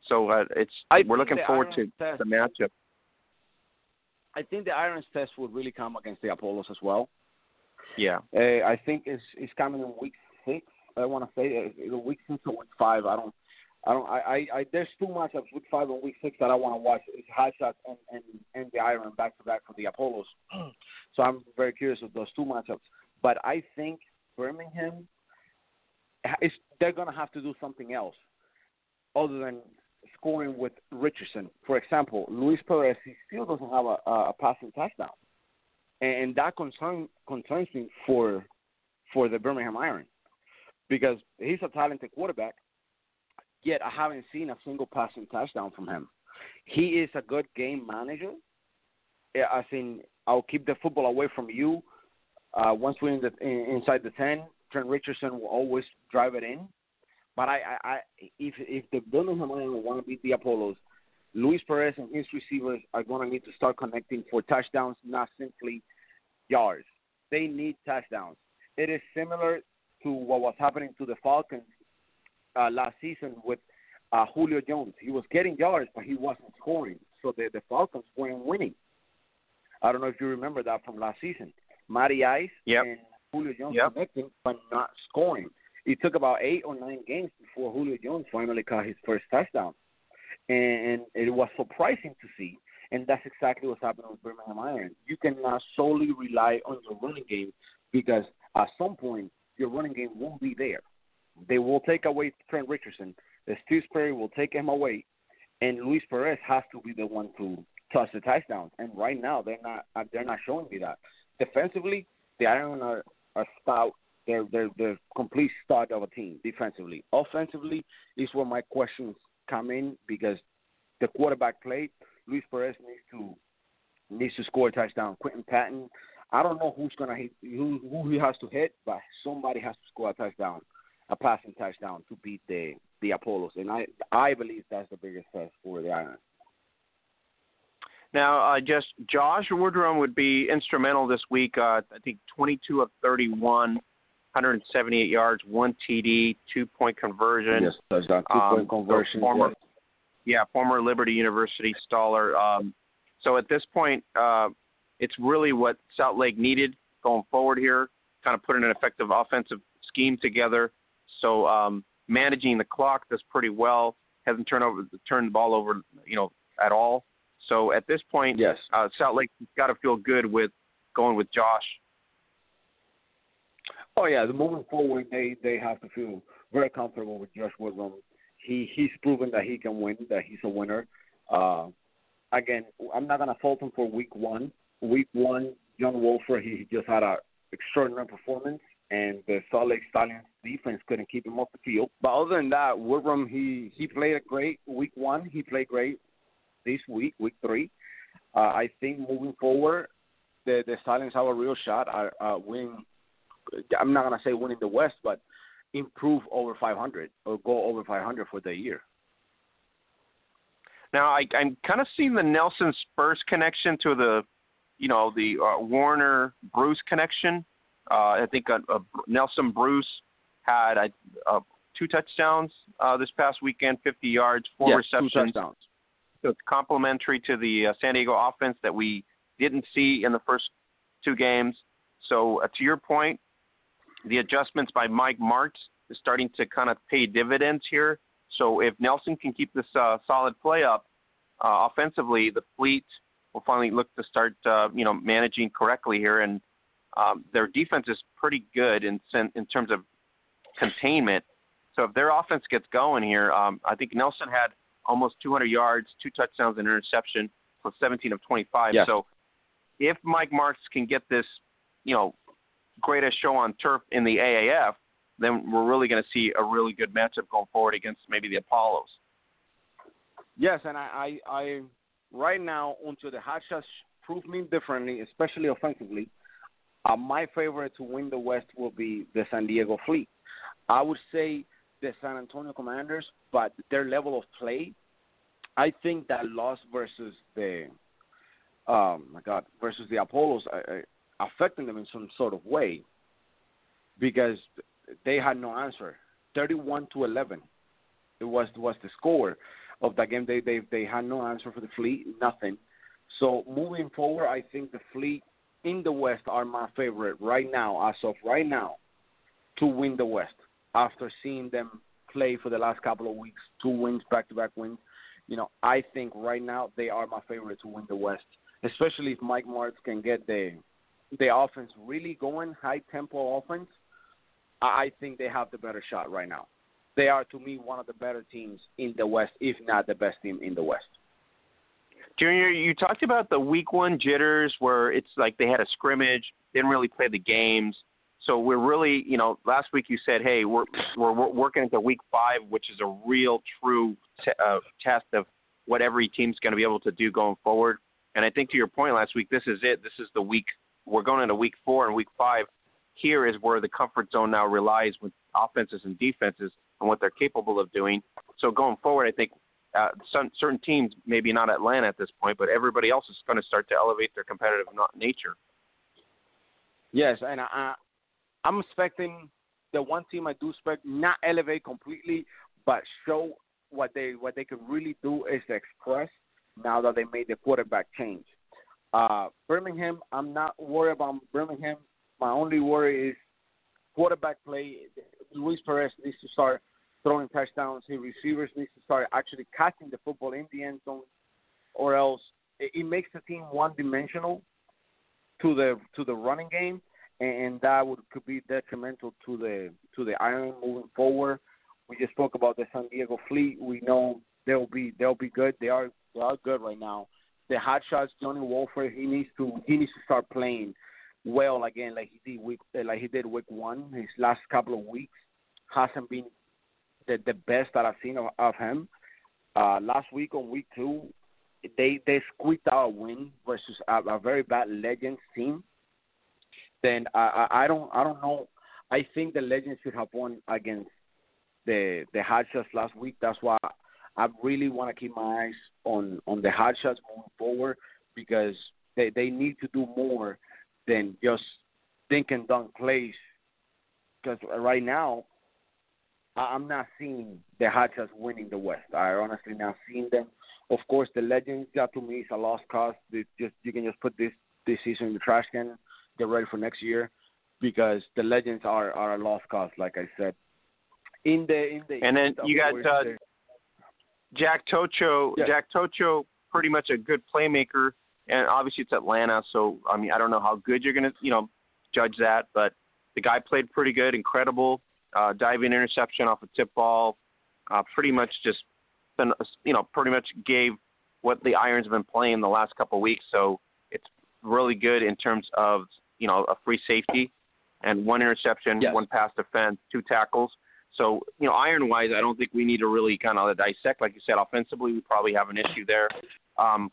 So uh, it's I we're looking forward to test, the matchup. I think the Irons test would really come against the Apollos as well. Yeah. Uh, I think it's it's coming in week six. I want to say uh, week six or week five. I don't. I don't. I. I, I there's two matchups, week five and week six, that I want to watch. It's High Shots and and and the Iron back to back for the Apollos. so I'm very curious of those two matchups. But I think Birmingham, is they're gonna have to do something else other than scoring with Richardson. For example, Luis Perez he still doesn't have a, a passing touchdown, and that concern concerns me for for the Birmingham Iron because he's a talented quarterback. Yet I haven't seen a single passing touchdown from him. He is a good game manager. I think I'll keep the football away from you. Uh, once we're in the, in, inside the ten, Trent Richardson will always drive it in but I, I, I if if the Birmingham Lions want to beat the Apollos, Luis Perez and his receivers are going to need to start connecting for touchdowns, not simply yards. They need touchdowns. It is similar to what was happening to the Falcons uh, last season with uh, Julio Jones. He was getting yards, but he wasn't scoring. So the, the Falcons weren't winning. I don't know if you remember that from last season. Matty Ice yep. and Julio Jones yep. connecting, but not scoring. It took about eight or nine games before Julio Jones finally caught his first touchdown, and it was surprising to see. And that's exactly what's happening with Birmingham Iron. You cannot solely rely on your running game because at some point your running game won't be there. They will take away Trent Richardson. The Steve Spurrier will take him away, and Luis Perez has to be the one to touch the touchdowns. And right now they're not uh, they're not showing me that. Defensively, the Iron are, are stout. They're they're they're complete stud of a team defensively. Offensively is where my questions come in because the quarterback play. Luis Perez needs to needs to score a touchdown. Quinton Patton, I don't know who's gonna hit who who he has to hit, but somebody has to score a touchdown, a passing touchdown to beat the the Apollos, and I I believe that's the biggest test for the Irons. Now, uh, just Josh Woodrum would be instrumental this week. Uh, I think 22 of 31, 178 yards, one TD, two point conversion. Yes, touchdown, two point um, conversion. former, yes. Yeah, former Liberty University scholar. Um, so at this point, uh, it's really what Salt Lake needed going forward here, kind of putting an effective offensive scheme together. So um, managing the clock does pretty well. Hasn't turned over turned the ball over, you know, at all. So at this point, yes, uh, Salt Lake's got to feel good with going with Josh. Oh yeah, the moving forward, they they have to feel very comfortable with Josh Woodrum. He he's proven that he can win, that he's a winner. Uh, again, I'm not gonna fault him for week one. Week one, John Wolford, he just had a extraordinary performance and the Salt Lake Stallions defense couldn't keep him off the field. But other than that, Woodrum he he played a great week one. He played great this week, week three. Uh, I think moving forward, the the Stallions have a real shot at uh, winning. I'm not gonna say winning the West, but improve over 500 or go over 500 for the year. Now I, I'm kind of seeing the Nelson Spruce connection to the, you know, the uh, Warner Bruce connection. Uh, I think uh, uh, Nelson Spruce had two touchdowns uh, this past weekend, 50 yards, four yes, receptions. Two touchdowns. So it's complementary to the uh, San Diego offense that we didn't see in the first two games. So uh, to your point, the adjustments by Mike Martz is starting to kind of pay dividends here. So if Nelson can keep this uh, solid play up uh, offensively, the fleet will finally look to start, uh, you know, managing correctly here. And um, their defense is pretty good in in terms of containment. So if their offense gets going here, um, I think Nelson had almost 200 yards, two touchdowns, and an interception, plus 17 of 25. Yes. So if Mike Martz can get this, you know, greatest show on turf in the AAF, then we're really going to see a really good matchup going forward against maybe the Apollos. Yes, and I, I, I right now until the hot shots prove me differently, especially offensively. Uh, my favorite to win the West will be the San Diego Fleet. I would say the San Antonio Commanders, but their level of play, I think that loss versus the, um, my God, versus the Apollos, uh, uh, affecting them in some sort of way, because they had no answer. Thirty-one to eleven, it was was the score of that game. They they they had no answer for the Fleet, nothing. So moving forward, I think the Fleet in the West are my favorite right now, as of right now, to win the West after seeing them play for the last couple of weeks, two wins, back to back wins. You know, I think right now they are my favorite to win the West, especially if Mike Martz can get the the offense really going, high tempo offense. I think they have the better shot right now. They are to me one of the better teams in the West, if not the best team in the West. Junior, you talked about the week one jitters where it's like they had a scrimmage, didn't really play the games. So we're really, you know, last week you said, hey, we're we're, working into week five, which is a real true t- uh, test of what every team's going to be able to do going forward. And I think to your point last week, this is it. This is the week we're going into week four and week five. Here is where the comfort zone now relies with offenses and defenses and what they're capable of doing. So going forward, I think uh, some, certain teams, maybe not Atlanta at this point, but everybody else is going to start to elevate their competitive nature. Yes, and I, I'm expecting the one team I do expect not elevate completely, but show what they what they can really do is express now that they made the quarterback change. Uh, Birmingham, I'm not worried about Birmingham. My only worry is quarterback play. Luis Perez needs to start throwing touchdowns. His receivers needs to start actually catching the football in the end zone, or else it, makes the team one dimensional to the to the running game, and that would could be detrimental to the to the Iron moving forward. We just spoke about the San Diego Fleet. We know they'll be they'll be good. They are they are good right now. The hot shots, Johnny Wolford, he needs to he needs to start playing well again, like he did week like he did week one. His last couple of weeks hasn't been the the best that I've seen of, of him. Uh, last week on week two, they they squeaked out a win versus a, a very bad Legends team. Then I, I I don't I don't know. I think the Legends should have won against the the hot shots last week. That's why I really want to keep my eyes on on the hot shots moving forward because they they need to do more than just think and dunk plays. Because right now, I'm not seeing the hot shots winning the West. I honestly not seeing them. Of course, the Legends got to me is a lost cause. They just you can just put this this season in the trash can, get ready for next year, because the Legends are are a lost cause. Like I said, in the in the and then you got uh, Jack Tocho. Yes. Jack Tocho, pretty much a good playmaker, and obviously it's Atlanta, so I mean I don't know how good you're gonna you know judge that, but the guy played pretty good, incredible uh, diving interception off a tip ball, uh, pretty much just been you know pretty much gave what the Irons have been playing the last couple of weeks. So it's really good in terms of you know a free safety and one interception, Yes. one pass defense, two tackles. So you know iron wise, I don't think we need to really kind of dissect. Like you said, offensively, we probably have an issue there. Um,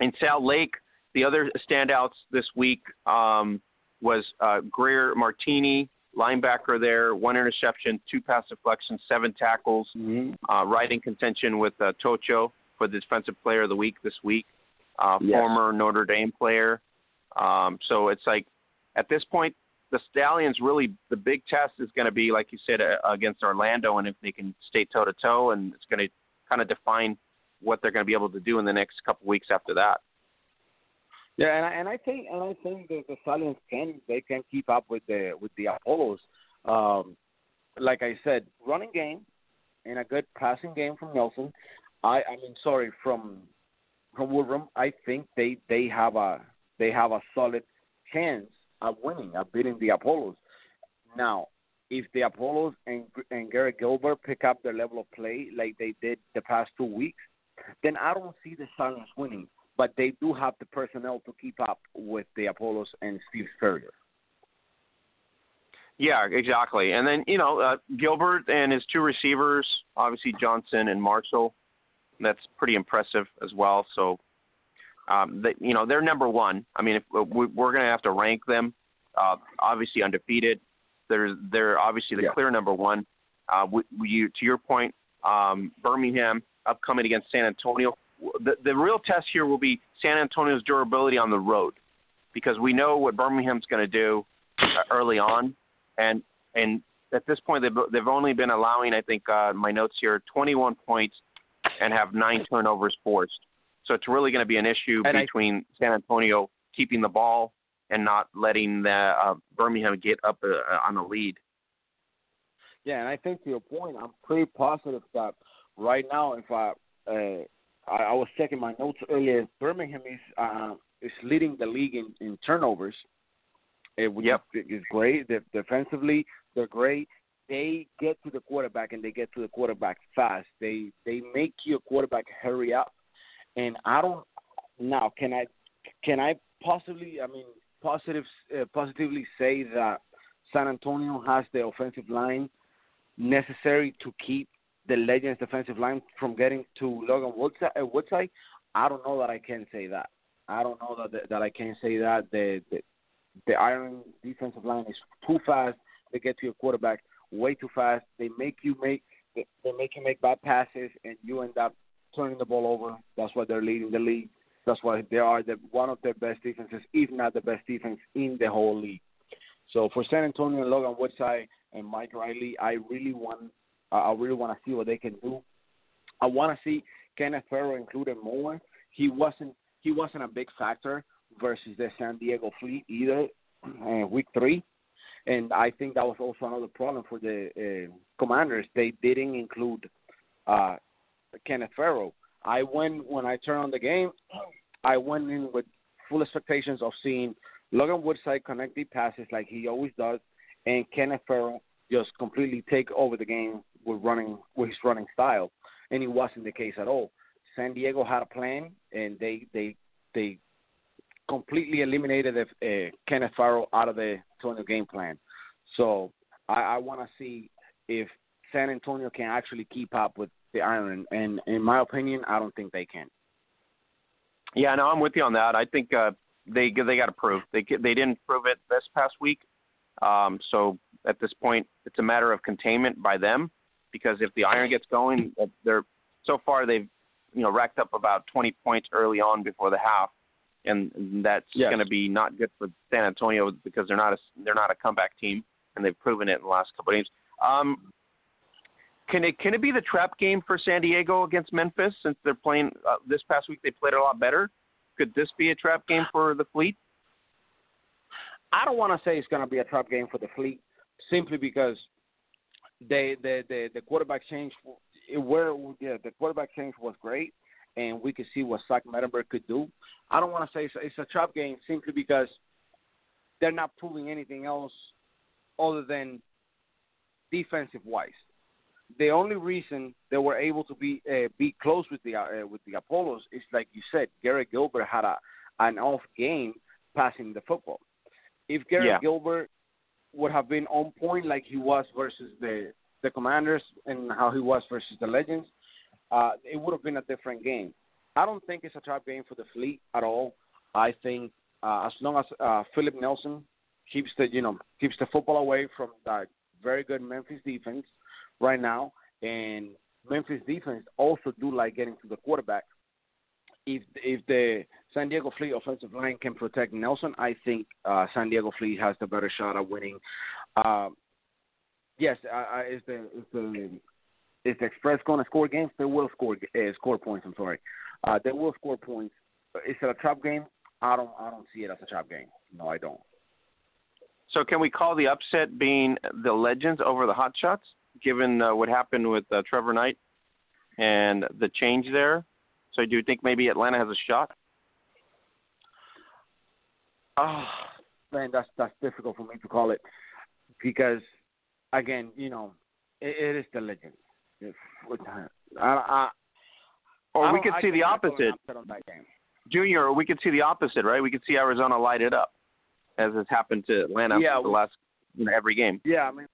in Salt Lake, the other standouts this week um, was uh, Greer Martini, linebacker there, one interception, two pass deflections, seven tackles, Mhm. uh, right in contention with uh, Tocho for the defensive player of the week this week, uh, Yes. former Notre Dame player. Um, so it's like at this point, the Stallions really the big test is going to be like you said uh, against Orlando, and if they can stay toe to toe, and it's going to kind of define what they're going to be able to do in the next couple weeks after that. Yeah, and I, and I think and I think that the Stallions can they can keep up with the with the Apollos. Um, like I said, running game and a good passing game from Nelson. I I mean sorry from from Woodrum. I think they they have a they have a solid chance of winning, of beating the Apollos. Now, if the Apollos and and Garrett Gilbert pick up their level of play like they did the past two weeks, then I don't see the Stallions winning but they do have the personnel to keep up with the Apollos and Steve Spurrier. Yeah, exactly. And then you know uh, Gilbert and his two receivers, obviously Johnson and Marshall. That's pretty impressive as well. So, um, they, you know, they're number one. I mean, if we, we're going to have to rank them, uh, obviously undefeated. They're they're obviously the Yeah. clear number one. Uh, we, we, you, to your point, um, Birmingham upcoming against San Antonio. The the real test here will be San Antonio's durability on the road, because we know what Birmingham's going to do uh, early on, and and at this point they've they've only been allowing I think uh, my notes here 21 points and have nine turnovers forced. So it's really going to be an issue And I- between San Antonio keeping the ball and not letting the uh, Birmingham get up uh, on a lead. Yeah, and I think to your point, I'm pretty positive that right now, if I uh, I, I was checking my notes earlier, Birmingham is uh, is leading the league in, in turnovers, uh, which Yep. is, great. they defensively, they're great. They get to the quarterback and they get to the quarterback fast. They they make your quarterback hurry up, and I don't now can I can I possibly I mean positive uh, positively say that San Antonio has the offensive line necessary to keep the Legends defensive line from getting to Logan Woodside. Uh, Woodside. I don't know that I can say that. I don't know that that I can say that the the, the Iron defensive line is too fast. They get to your quarterback way too fast. They make you make they make you make bad passes, and you end up turning the ball over. That's why they're leading the league. That's why they are the one of their best defenses, if not the best defense in the whole league. So for San Antonio and Logan Woodside and Mike Riley, I really want I I really want to see what they can do. I want to see Kenneth Farrow included more. He wasn't he wasn't a big factor versus the San Diego Fleet either. Uh, week three, and I think that was also another problem for the uh, Commanders. They didn't include uh, Kenneth Farrow. I went when I turned on the game. I went in with full expectations of seeing Logan Woodside connect deep passes like he always does, and Kenneth Farrow just completely take over the game with running with his running style, and it wasn't the case at all. San Diego had a plan, and they they they completely eliminated uh, Kenneth Farrow out of the Antonio game plan. So I, I want to see if San Antonio can actually keep up with the Iron, and in my opinion, I don't think they can. Yeah, no, I'm with you on that. I think uh, they they got to prove they they didn't prove it this past week. Um, so at this point, it's a matter of containment by them because if the Iron gets going, uh, they're so far they've you know racked up about 20 points early on before the half, and that's yes. going to be not good for San Antonio because they're not a they're not a comeback team, and they've proven it in the last couple of games. Um, can it can it be the trap game for San Diego against Memphis since they're playing uh, this past week? They played a lot better. Could this be a trap game for the Fleet? I don't want to say it's going to be a trap game for the Fleet simply because they the the, the quarterback change where yeah the quarterback change was great and we could see what Zach Mettenberg could do. I don't want to say it's, it's a trap game simply because they're not proving anything else other than defensive wise. The only reason they were able to be uh, be close with the uh, with the Apollos is like you said, Garrett Gilbert had a an off game passing the football. If Garrett yeah. Gilbert would have been on point like he was versus the the Commanders and how he was versus the Legends, uh, it would have been a different game. I don't think it's a trap game for the Fleet at all. I think uh, as long as uh, Philip Nelson keeps the you know keeps the football away from that very good Memphis defense right now, and Memphis defense also do like getting to the quarterback. If if the San Diego Fleet offensive line can protect Nelson, I think uh, San Diego Fleet has the better shot at winning. Uh, yes, uh, is the is the is the Express going to score games? They will score uh, score points. I'm sorry, uh, they will score points. Is it a trap game? I don't I don't see it as a trap game. No, I don't. So can we call the upset being the Legends over the Hot Shots, given uh, what happened with uh, Trevor Knight and the change there? So do you think maybe Atlanta has a shot? Oh, man, that's that's difficult for me to call it because, again, you know, it, it is the legend. If, I, I, or I we could see the opposite. Junior, we could see the opposite, right? We could see Arizona light it up, as has happened to Atlanta yeah, the last you know, every game. Yeah, I mean,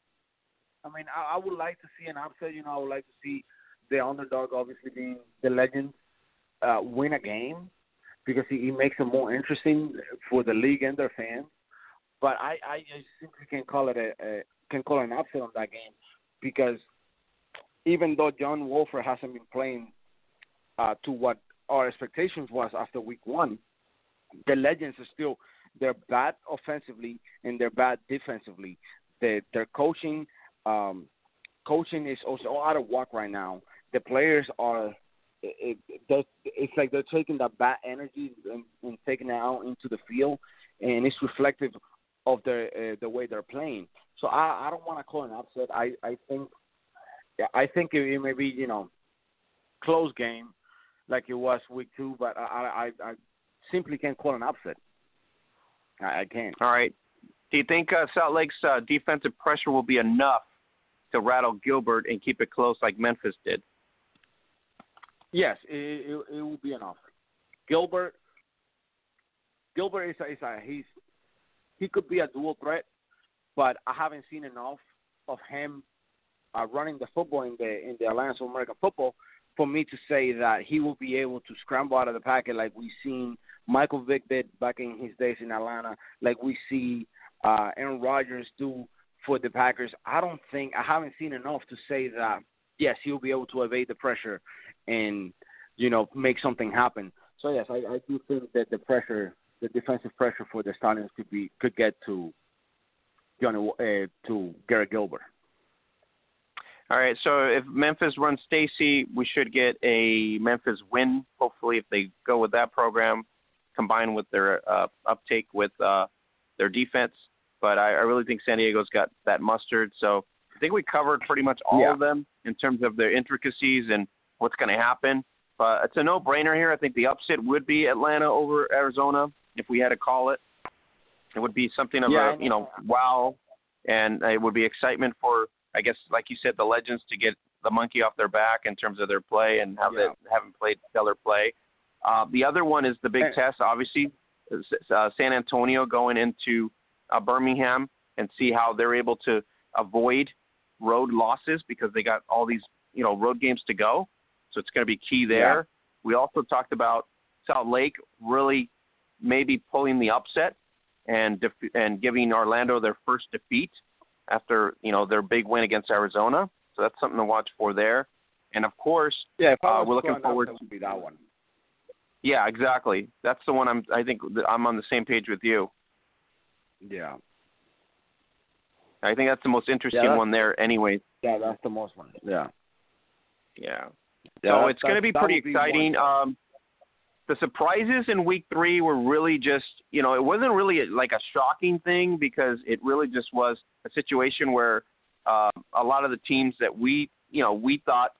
I mean, I, I would like to see an upset. You know, I would like to see the underdog, obviously being the legend, uh, win a game because he, he makes it more interesting for the league and their fans. But I, I simply can call it a, a can call it an upset on that game because even though John Wolford hasn't been playing uh, to what our expectations was after week one, the Legends are still they're bad offensively and they're bad defensively. They, their coaching um, coaching is also out of whack right now. The players are it, it, it's like they're taking that bad energy and, and taking it out into the field, and it's reflective of the uh, the way they're playing. So I, I don't want to call an upset. I I think I think it, it may be you know close game like it was week two, but I I, I simply can't call an upset. I, I can't. All right. Do you think uh, Salt Lake's uh, defensive pressure will be enough to rattle Gilbert and keep it close like Memphis did? Yes, it, it, it will be enough. Gilbert, Gilbert is a, is a he's he could be a dual threat, but I haven't seen enough of him uh, running the football in the in the Alliance of American Football for me to say that he will be able to scramble out of the packet like we've seen Michael Vick did back in his days in Atlanta, like we see uh, Aaron Rodgers do for the Packers. I don't think I haven't seen enough to say that yes, he'll be able to evade the pressure and you know make something happen. So yes, I, I do think that the pressure, the defensive pressure for the Stallions could be could get to Johnny uh, to Garrett Gilbert. All right, so if Memphis runs Stacy, we should get a Memphis win. Hopefully, if they go with that program, combined with their uh, uptake with uh, their defense. But I, I really think San Diego's got that mustard. So I think we covered pretty much all Yeah. of them in terms of their intricacies and what's going to happen. But it's a no-brainer here. I think the upset would be Atlanta over Arizona if we had to call it. It would be something of Yeah, a you know wow, and it would be excitement for I guess like you said the legends to get the monkey off their back in terms of their play and how Yeah. they haven't played stellar play. Uh, the other one is the big And- test, obviously, uh, San Antonio going into uh, Birmingham and see how they're able to avoid road losses because they got all these you know road games to go. So it's going to be key there. We also talked about Salt Lake really maybe pulling the upset and def- and giving Orlando their first defeat after you know their big win against Arizona. So that's something to watch for there. And of course, Yeah, Uh, we're looking up, forward would be that one. yeah, exactly. That's the one I'm. I think I'm on the same page with you. Yeah, I think that's the most interesting that's- one there, anyway. yeah, that's the most one. Yeah, Yeah. Yeah so that- it's going to be pretty would be exciting. Um, the surprises in week three were really just, you know, it wasn't really like a shocking thing because it really just was a situation where uh, a lot of the teams that we, you know, we thought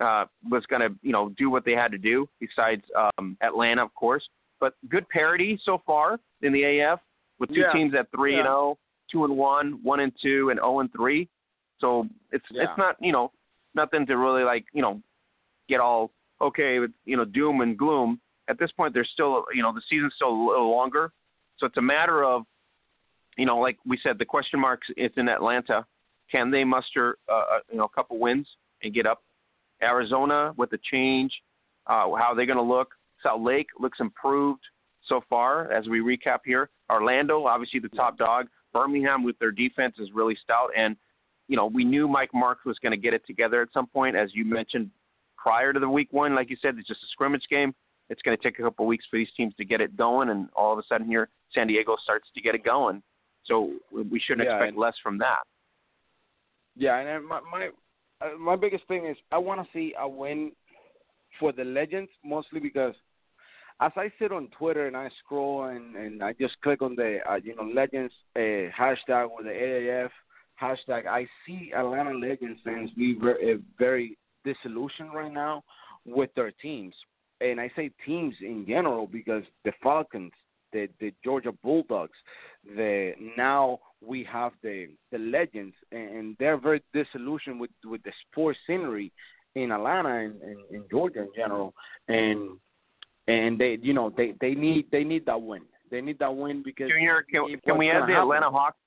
uh, was going to, you know, do what they had to do. Besides um, Atlanta, of course, but good parity so far in the AF with two Yeah. teams at three and Yeah. zero, two and one, one and two, and zero and three. So it's Yeah. it's not, you know, nothing to really like, you know, get all okay with you know doom and gloom. At this point, there's still you know the season's still a little longer, so it's a matter of you know like we said the question marks is in Atlanta. Can they muster uh, you know a couple wins and get up? Arizona with the change, uh, how are they're going to look. Salt Lake looks improved so far as we recap here. Orlando, obviously the top dog. Birmingham with their defense is really stout, and you know we knew Mike Martz was going to get it together at some point, as you mentioned prior to the week one. Like you said, it's just a scrimmage game. It's going to take a couple of weeks for these teams to get it going, and all of a sudden here, San Diego starts to get it going. So we shouldn't Yeah, expect and- less from that. Yeah, and my my uh, my biggest thing is I want to see a win for the legends, mostly because as I sit on Twitter and I scroll and and I just click on the uh, you know legends uh, hashtag or the AAF hashtag, I see Atlanta Legends fans be very, uh, very disillusioned right now with their teams, and I say teams in general because the Falcons, the the Georgia Bulldogs, the now we have the the legends and, they're very disillusioned with with the sports scenery in Atlanta and, and, and Georgia in general and and they you know they they need they need that win they need that win because Junior, can, can we add the happen- Atlanta Hawks?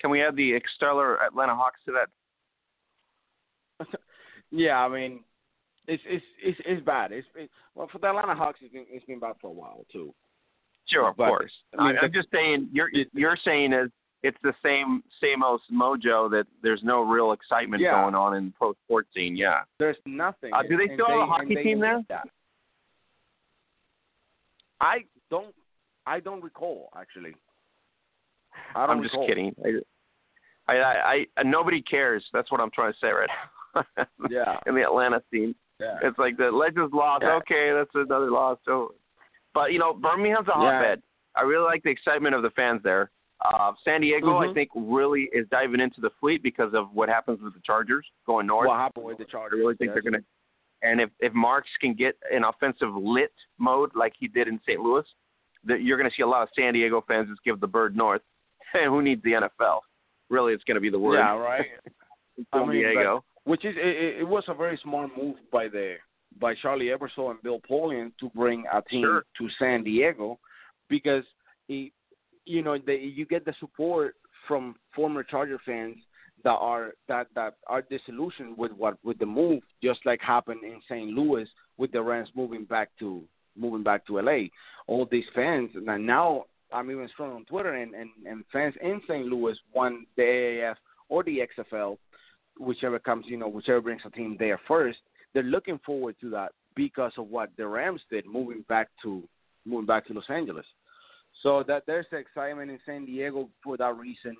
Can we add the stellar Atlanta Hawks to that? Yeah I mean it's it's it's it's bad it's it, well for the Atlanta Hawks it's been it's been bad for a while too Sure, of But, course. I mean, I'm just saying you're you're saying is it's the same same old mojo that there's no real excitement Yeah. going on in pro sports scene. Yeah. there's nothing Uh, do they and still have a hockey team there? that. I don't I don't recall actually I don't I'm just recall. kidding. I, I, I, I, nobody cares. That's what I'm trying to say right now. Yeah. In the Atlanta scene, Yeah. it's like the Legends lost. Yeah. Okay, that's another loss. So, but you know, Birmingham's a Yeah. hotbed. I really like the excitement of the fans there. Uh, San Diego, I Mhm. think, really is diving into the fleet because of what happens with the Chargers going north. What happened with the I Chargers? really think yes. they're to. And if if Martz can get an offensive lit mode like he did in St. Louis, that you're going to see a lot of San Diego fans just give the bird north. Hey, who needs the NFL? Really, it's going to be the word. Yeah, right. in I San mean, Diego. Which is it, it- was a very smart move by the by Charlie Ebersol and Bill Polian to bring a team Sure. to San Diego because it, you know they, you get the support from former Charger fans that are that that are disillusioned with what with the move, just like happened in St. Louis with the Rams moving back to moving back to LA. All these fans and now I'm even strong on Twitter and, and, and fans in St. Louis want the AAF or the XFL, whichever comes, you know, whichever brings a team there first. They're looking forward to that because of what the Rams did moving back to moving back to Los Angeles. So that there's excitement in San Diego for that reason,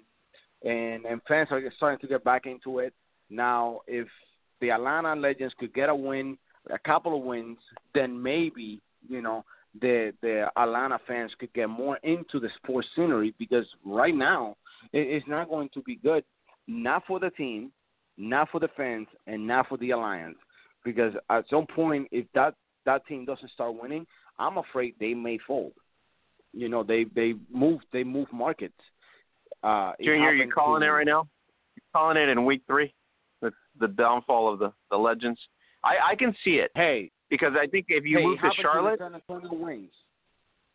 and and fans are starting to get back into it now. If the Atlanta Legends could get a win, a couple of wins, then maybe you know the the Atlanta fans could get more into the sports scenery because right now it, it's not going to be good, not for the team, not for the fans, and not for the alliance. Because at some point, if that that team doesn't start winning, I'm afraid they may fold. You know, they they move they move markets. Uh, Junior, you calling to, it right now? You're calling it in week three? The the downfall of the the legends. I I can see it. Hey, because I think if you hey, move to Charlotte, to Wings?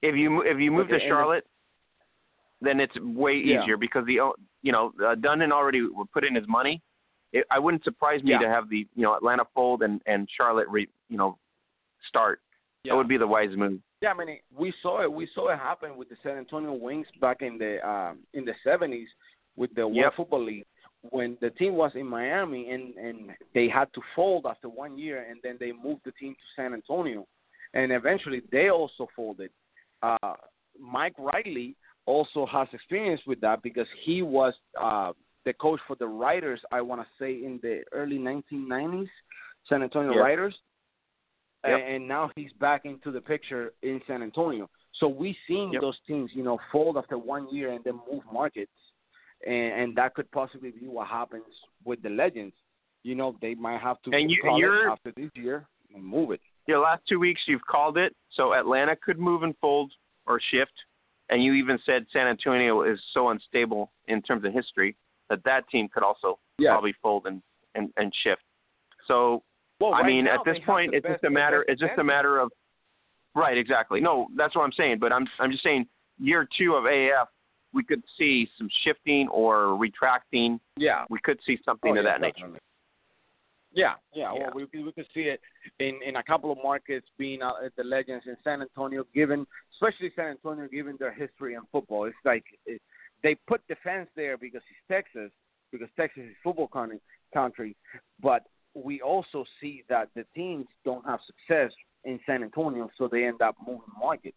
if you if you move Okay, to Charlotte, then it's way Yeah. easier because the you know uh, Dundon already put in his money. It, I wouldn't surprise me Yeah. to have the you know Atlanta fold and and Charlotte re, you know start. Yeah. That would be the wise move. Yeah, I mean, we saw it. We saw it happen with the San Antonio Wings back in the um, in the seventies with the World Yep. Football League when the team was in Miami and and they had to fold after one year, and then they moved the team to San Antonio, and eventually they also folded. Uh, Mike Riley also has experience with that because he was uh, the coach for the Riders. I want to say in the early 1990s, San Antonio Yep. Riders Yep. and, now he's back into the picture in San Antonio. So we've seen Yep. those teams, you know, fold after one year and then move markets, and, and that could possibly be what happens with the Legends. You know, they might have to And you- you're- after this year and move it. Your last two weeks you've called it. So Atlanta could move and fold or shift, and you even said San Antonio is so unstable in terms of history that that team could also Yeah. probably fold and and, and shift. So Well, I mean, at this point, it's best- just a matter. It's just a matter of. Right, exactly. No, that's what I'm saying. But I'm I'm just saying, year two of AAF, we could see some shifting or retracting. Yeah. We could see something Oh, of yeah, that nature. Yeah, yeah. Yeah. Well, we we could see it in in a couple of markets being uh, the legends in San Antonio, given especially San Antonio, given their history in football. It's like it, they put the fans there because it's Texas, because Texas is football country. But we also see that the teams don't have success in San Antonio, so they end up moving market.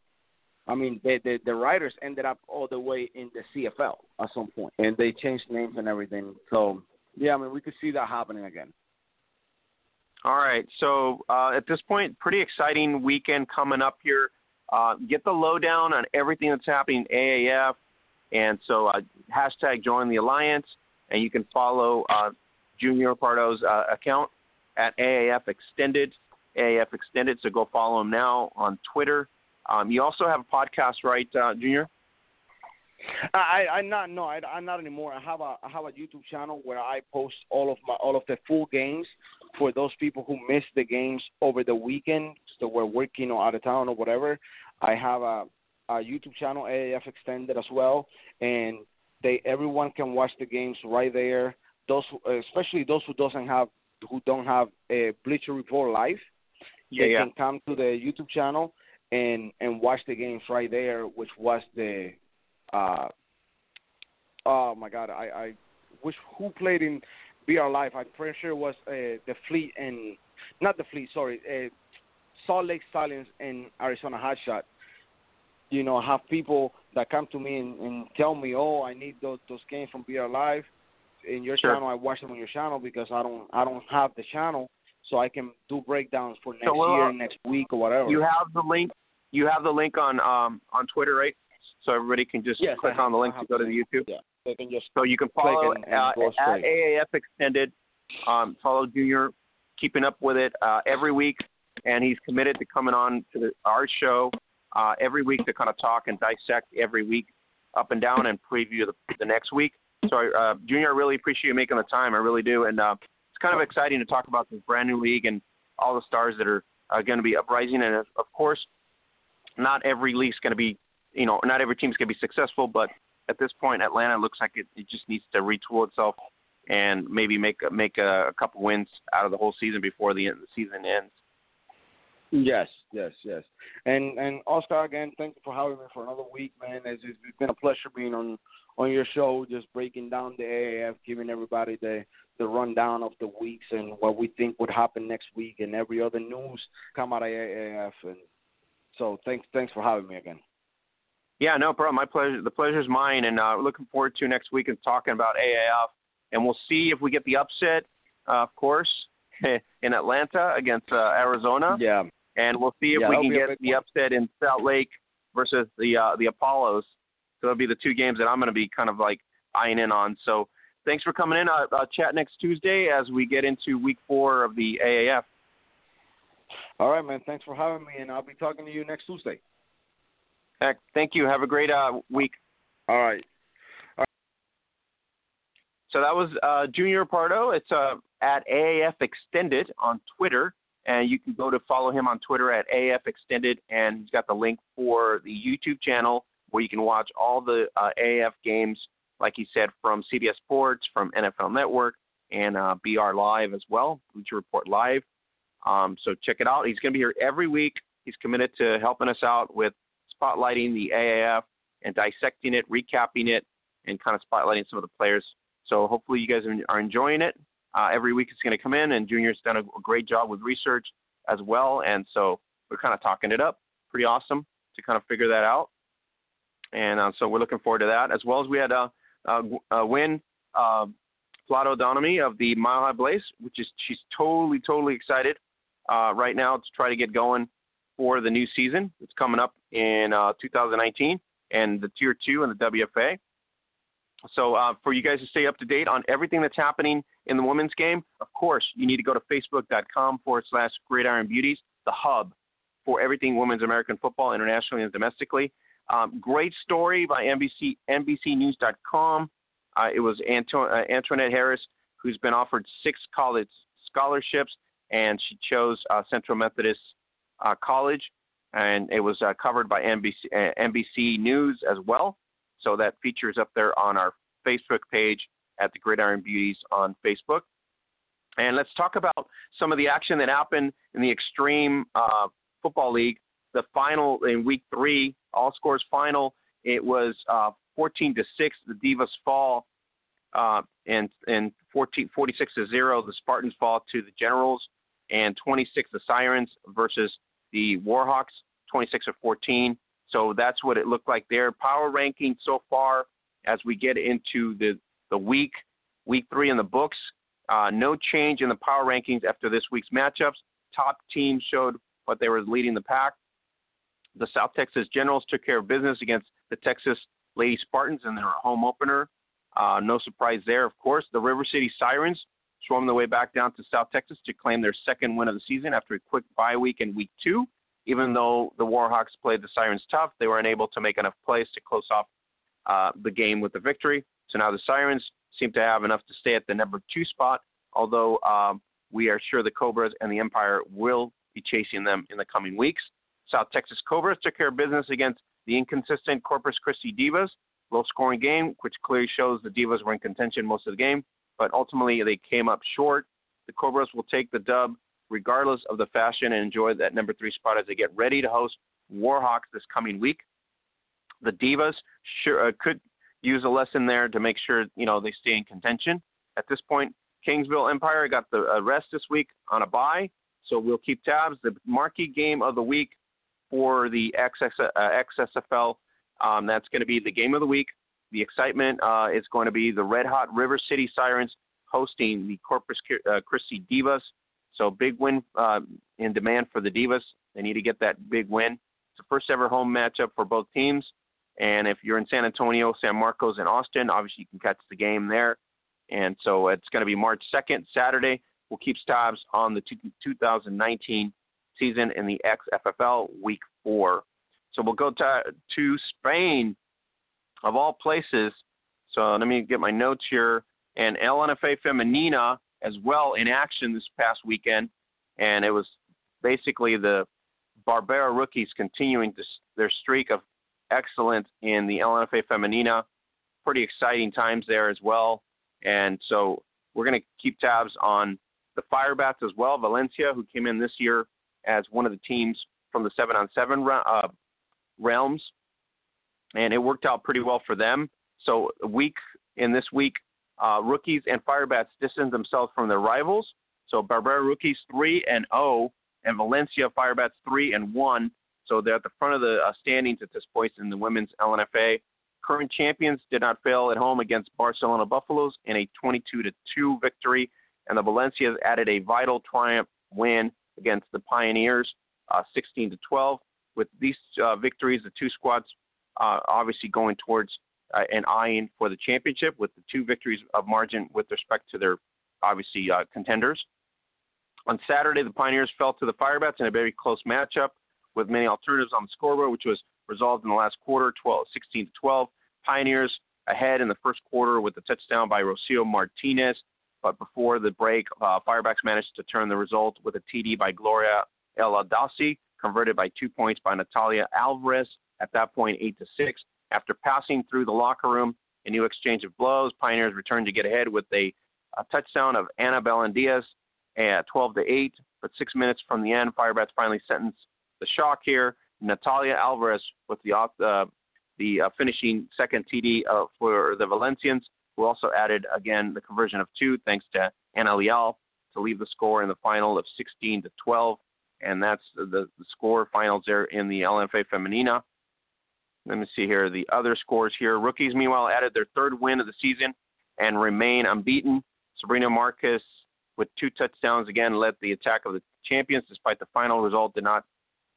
I mean, the the, the Riders ended up all the way in the CFL at some point, and they changed names and everything. So yeah, I mean, we could see that happening again. All right. So uh, at this point, pretty exciting weekend coming up here. Uh, get the lowdown on everything that's happening AAF, and so uh, hashtag join the alliance, and you can follow uh, Junior Pardo's uh, account at AAF Extended. AAF Extended. So go follow him now on Twitter. Um, you also have a podcast, right, uh, Junior? I I not no I I'm not anymore. I have a I have a YouTube channel where I post all of my all of the full games for those people who missed the games over the weekend, so we're working or out of town or whatever. I have a YouTube channel AAF Extended as well, and they everyone can watch the games right there. Those especially those who doesn't have who don't have a Bleacher Report live, Yeah, they yeah. can come to the YouTube channel and and watch the games right there, which was the uh oh my god, I I wish who played in BR Live. I'm pretty sure it was uh, the Fleet and not the Fleet, sorry, uh, Salt Lake Stallions and Arizona Hotshot. You know, have people that come to me and, and tell me, "Oh, I need those those games from BR Live in your Sure. channel. I watch them on your channel because I don't I don't have the channel, so I can do breakdowns for next well, year, uh, next week, or whatever." You have the link. You have the link on um, on Twitter, right? So everybody can just Yes, click have- on the link to go to the the YouTube. yeah, they can just So you can follow and- and uh, at. AAF Extended. Um, follow Junior, keeping up with it uh, every week, and he's committed to coming on to the, our show uh, every week to kind of talk and dissect every week up and down and preview the, the next week. So, uh, Junior, I really appreciate you making the time. I really do, and uh, it's kind of exciting to talk about this brand new league and all the stars that are uh, going to be uprising. And of course, not every league's going to be, you know, not every team's going to be successful, but at this point, Atlanta looks like it, it just needs to retool itself and maybe make make a, a couple wins out of the whole season before the, end, the season ends. Yes, yes, yes. And and Oscar again, thank you for having me for another week, man. It's, it's been a pleasure being on on your show, just breaking down the AAF, giving everybody the the rundown of the weeks and what we think would happen next week, and every other news come out of AAF. And so, thanks thanks for having me again. Yeah, no problem. My pleasure. The pleasure's mine, and uh, looking forward to next week and talking about AAF. And we'll see if we get the upset, uh, of course, in Atlanta against uh, Arizona. Yeah, and we'll see if Yeah, we can get the upset in Salt Lake versus the uh, the Apollos. So that'll be the two games that I'm going to be kind of like eyeing in on. So thanks for coming in. Uh, uh, chat next Tuesday as we get into week four of the AAF. All right, man. Thanks for having me, and I'll be talking to you next Tuesday. Heck, thank you. Have a great uh, week. All right. So that was uh, Junior Pardo. It's uh, at AAF Extended on Twitter, and you can go to follow him on Twitter at AF Extended, and he's got the link for the YouTube channel where you can watch all the uh, AAF games, like he said, from CBS Sports, from NFL Network, and uh, BR Live as well, Bleacher Report Live. Um, so check it out. He's going to be here every week. He's committed to helping us out with spotlighting the AAF and dissecting it, recapping it, and kind of spotlighting some of the players. So hopefully you guys are enjoying it. Uh, every week it's going to come in, and Junior's done a great job with research as well. And so we're kind of talking it up. Pretty awesome to kind of figure that out. And uh, so we're looking forward to that, as well as we had a, win. Uh, Flato Dominy of the Mile High Blaze, which is she's totally, totally excited uh, right now to try to get going for the new season. It's coming up in uh, 2019 and the Tier 2 and the WFA. So uh, for you guys to stay up to date on everything that's happening in the women's game, of course, you need to go to facebook.com forward slash Gridiron Beauties, the hub for everything women's American football internationally and domestically. Um, great story by NBC, NBCNews.com. Uh, it was Anto- uh, Antoinette Harris, who's been offered six college scholarships, and she chose uh, Central Methodist uh, College, and it was uh, covered by NBC, NBC News as well. So that feature is up there on our Facebook page at the Gridiron Beauties on Facebook. And let's talk about some of the action that happened in the Extreme uh, Football League. The final in Week Three, all scores final. It was uh, 14 to six. The Divas fall, uh, and and 14, 46 to zero. The Spartans fall to the Generals, and 26 the Sirens versus the Warhawks, 26 to 14. So that's what it looked like there. Power ranking so far as we get into the, the week, week three in the books. Uh, no change in the power rankings after this week's matchups. Top teams showed what they were leading the pack. The South Texas Generals took care of business against the Texas Lady Spartans in their home opener. Uh, no surprise there, of course. The River City Sirens swarmed their way back down to South Texas to claim their second win of the season after a quick bye week in week two. Even though the Warhawks played the Sirens tough, they were unable to make enough plays to close off uh, the game with the victory. So now the Sirens seem to have enough to stay at the number two spot, although um, we are sure the Cobras and the Empire will be chasing them in the coming weeks. South Texas Cobras took care of business against the inconsistent Corpus Christi Divas. Low scoring game, which clearly shows the Divas were in contention most of the game, but ultimately they came up short. The Cobras will take the dub regardless of the fashion and enjoy that number three spot as they get ready to host Warhawks this coming week. The Divas sure, uh, could use a lesson there to make sure you know they stay in contention. At this point, Kingsville Empire got the uh, rest this week on a bye, so we'll keep tabs. The marquee game of the week for the XS, uh, XSFL, um, that's going to be the game of the week. The excitement uh, is going to be the Red Hot River City Sirens hosting the Corpus uh, Christi Divas. So big win uh, in demand for the Divas. They need to get that big win. It's the first ever home matchup for both teams. And if you're in San Antonio, San Marcos, and Austin, obviously you can catch the game there. And so it's going to be March 2nd, Saturday. We'll keep tabs on the 2019 season in the XFFL Week 4. So we'll go to, to Spain, of all places. So let me get my notes here. And LNFA Femenina as well in action this past weekend. And it was basically the Barbera rookies continuing this, their streak of excellence in the LNFA Femenina. Pretty exciting times there as well. And so we're going to keep tabs on the Firebats as well. Valencia, who came in this year as one of the teams from the seven on seven uh, realms, and it worked out pretty well for them. So a week in this week, uh, rookies and Firebats distance themselves from their rivals. So Barbera rookies three and zero, oh, and Valencia Firebats three and one. So they're at the front of the uh, standings at this point in the women's LNFA. Current champions did not fail at home against Barcelona Buffaloes in a 22 to two victory, and the Valencias added a vital triumph win against the Pioneers uh, 16 to 12. With these uh, victories, the two squads uh, obviously going towards uh, and eyeing for the championship with the two victories of margin with respect to their obviously uh, contenders. On Saturday, the Pioneers fell to the Firebats in a very close matchup with many alternatives on the scoreboard, which was resolved in the last quarter, 12, 16 to 12. Pioneers ahead in the first quarter with a touchdown by Rocio Martinez, but before the break, uh, Firebats managed to turn the result with a TD by Gloria El Adasi, converted by two points by Natalia Alvarez. At that point, eight to six. After passing through the locker room, a new exchange of blows, Pioneers returned to get ahead with a, a touchdown of Ana Diaz at 12 to 8. But six minutes from the end, Firebats finally sentenced the shock here. Natalia Alvarez with the uh, the uh, finishing second TD uh, for the Valencians, who also added again the conversion of two thanks to Ana Leal to leave the score in the final of 16 to 12, and that's the, the score finals there in the LNFA Femenina. Let me see here the other scores here. Rookies, meanwhile, added their third win of the season and remain unbeaten. Sabrina Marcus, with two touchdowns, again led the attack of the champions, despite the final result did not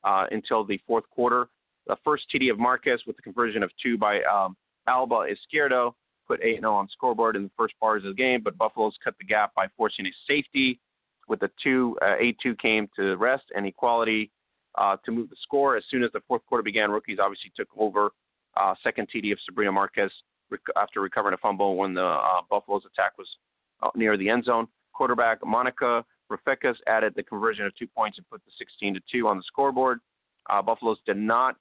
uh, until the fourth quarter. The first TD of Marcus with the conversion of two by um, Alba Izquierdo put 8 0 on scoreboard in the first bars of the game, but Buffaloes cut the gap by forcing a safety with the two uh, 8 2 came to rest and equality uh, to move the score. As soon as the fourth quarter began, rookies obviously took over. Uh, second TD of Sabrina Marquez rec- after recovering a fumble when the uh, Buffaloes attack was uh, near the end zone. Quarterback Monica Rafecas added the conversion of two points and put the 16 to 2 on the scoreboard. Uh, Buffaloes did not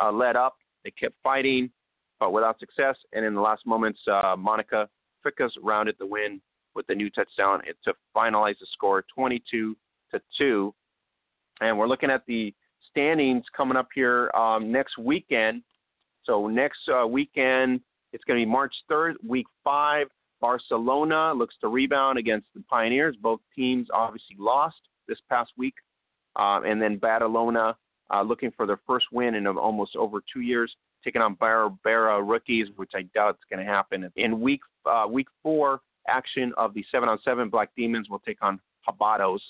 uh, let up. They kept fighting, but without success. And in the last moments, Monica Ficas rounded the win with the new touchdown to finalize the score 22 to 2 and we're looking at the standings coming up here um, next weekend. So next uh, weekend, it's going to be March 3rd, week five. Barcelona looks to rebound against the Pioneers. Both teams obviously lost this past week. Uh, and then Badalona uh, looking for their first win in almost over two years, taking on Barbera rookies, which I doubt is going to happen. In week uh, week four, action of the seven on seven Black Demons will take on Habados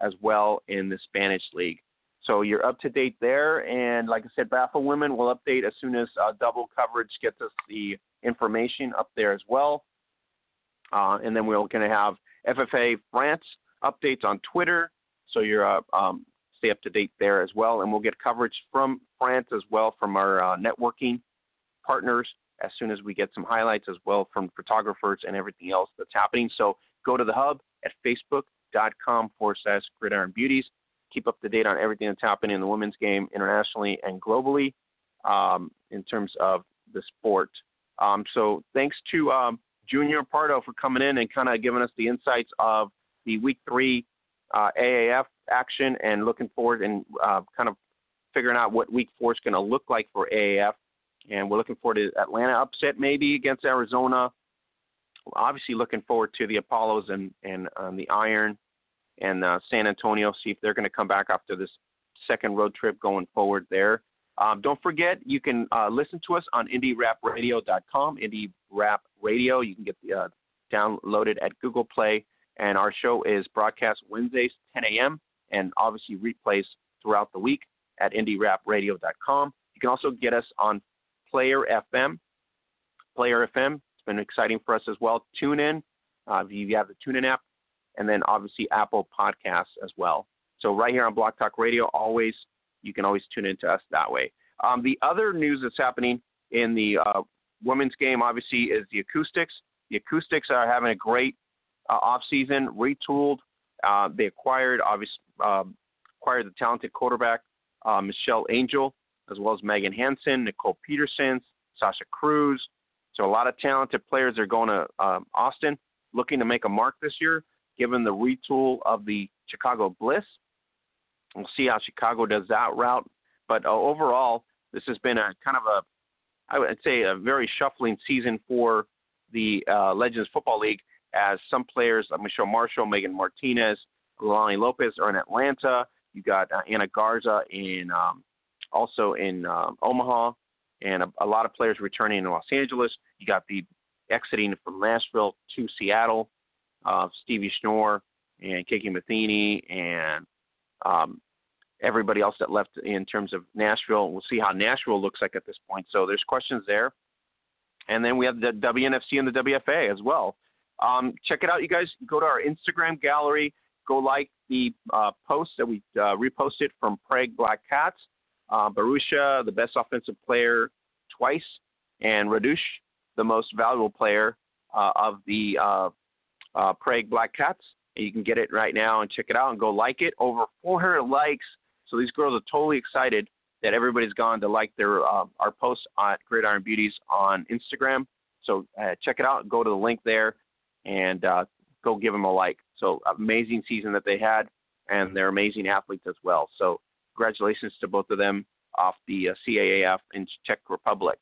as well in the Spanish league. So you're up to date there. And like I said, BAFA Women will update as soon as uh, double coverage gets us the information up there as well. Uh, and then we're going to have FFA France updates on Twitter. So you're uh, um, stay up to date there as well. And we'll get coverage from France as well from our uh, networking partners as soon as we get some highlights as well from photographers and everything else that's happening. So go to the hub at Facebook com forward slash gridiron beauties. Keep up to date on everything that's happening in the women's game internationally and globally um, in terms of the sport. Um, so thanks to um, Junior Pardo for coming in and kind of giving us the insights of the week three uh, AAF action and looking forward and uh, kind of figuring out what week four is going to look like for AAF. And we're looking forward to Atlanta upset maybe against Arizona. Obviously, looking forward to the Apollos and and um, the Iron and uh, San Antonio, see if they're going to come back after this second road trip going forward there. Um, don't forget, you can uh, listen to us on IndieRapRadio.com, Indie Rap Radio. You can get the, uh, downloaded at Google Play. And our show is broadcast Wednesdays, 10 a.m., and obviously replays throughout the week at IndieRapRadio.com. You can also get us on Player FM. Player FM, it's been exciting for us as well. Tune in. Uh, if you have the TuneIn app, and then obviously Apple Podcasts as well. So right here on Blog Talk Radio, always you can always tune into us that way. Um, the other news that's happening in the uh, women's game, obviously, is the acoustics. The acoustics are having a great uh, off season, retooled. Uh, they acquired obviously um, acquired the talented quarterback uh, Michelle Angel, as well as Megan Hansen, Nicole Peterson, Sasha Cruz. So a lot of talented players are going to um, Austin, looking to make a mark this year given the retool of the Chicago Bliss. We'll see how Chicago does that route. But uh, overall, this has been a kind of a, I would say, a very shuffling season for the uh, Legends Football League as some players like Michelle Marshall, Megan Martinez, Lani Lopez are in Atlanta. You got uh, Anna Garza in um, also in um, Omaha, and a, a, lot of players returning in Los Angeles. You got the exiting from Nashville to Seattle of Stevie Schnorr and Kiki Matheny and um, everybody else that left in terms of Nashville. We'll see how Nashville looks like at this point. So there's questions there. And then we have the WNFC and the WFA as well. Um, check it out, you guys. Go to our Instagram gallery. Go like the uh, post that we uh, reposted from Prague Black Cats. Uh, Barusha, the best offensive player twice, and Radush, the most valuable player uh, of the uh, Prague Black Cats. And you can get it right now and check it out and go like it. Over 400 likes. So these girls are totally excited that everybody's gone to like their uh, our post at Gridiron Beauties on Instagram. So uh, check it out. Go to the link there and uh, go give them a like. So amazing season that they had, and they're amazing athletes as well. So congratulations to both of them off the uh, CAAF in Czech Republic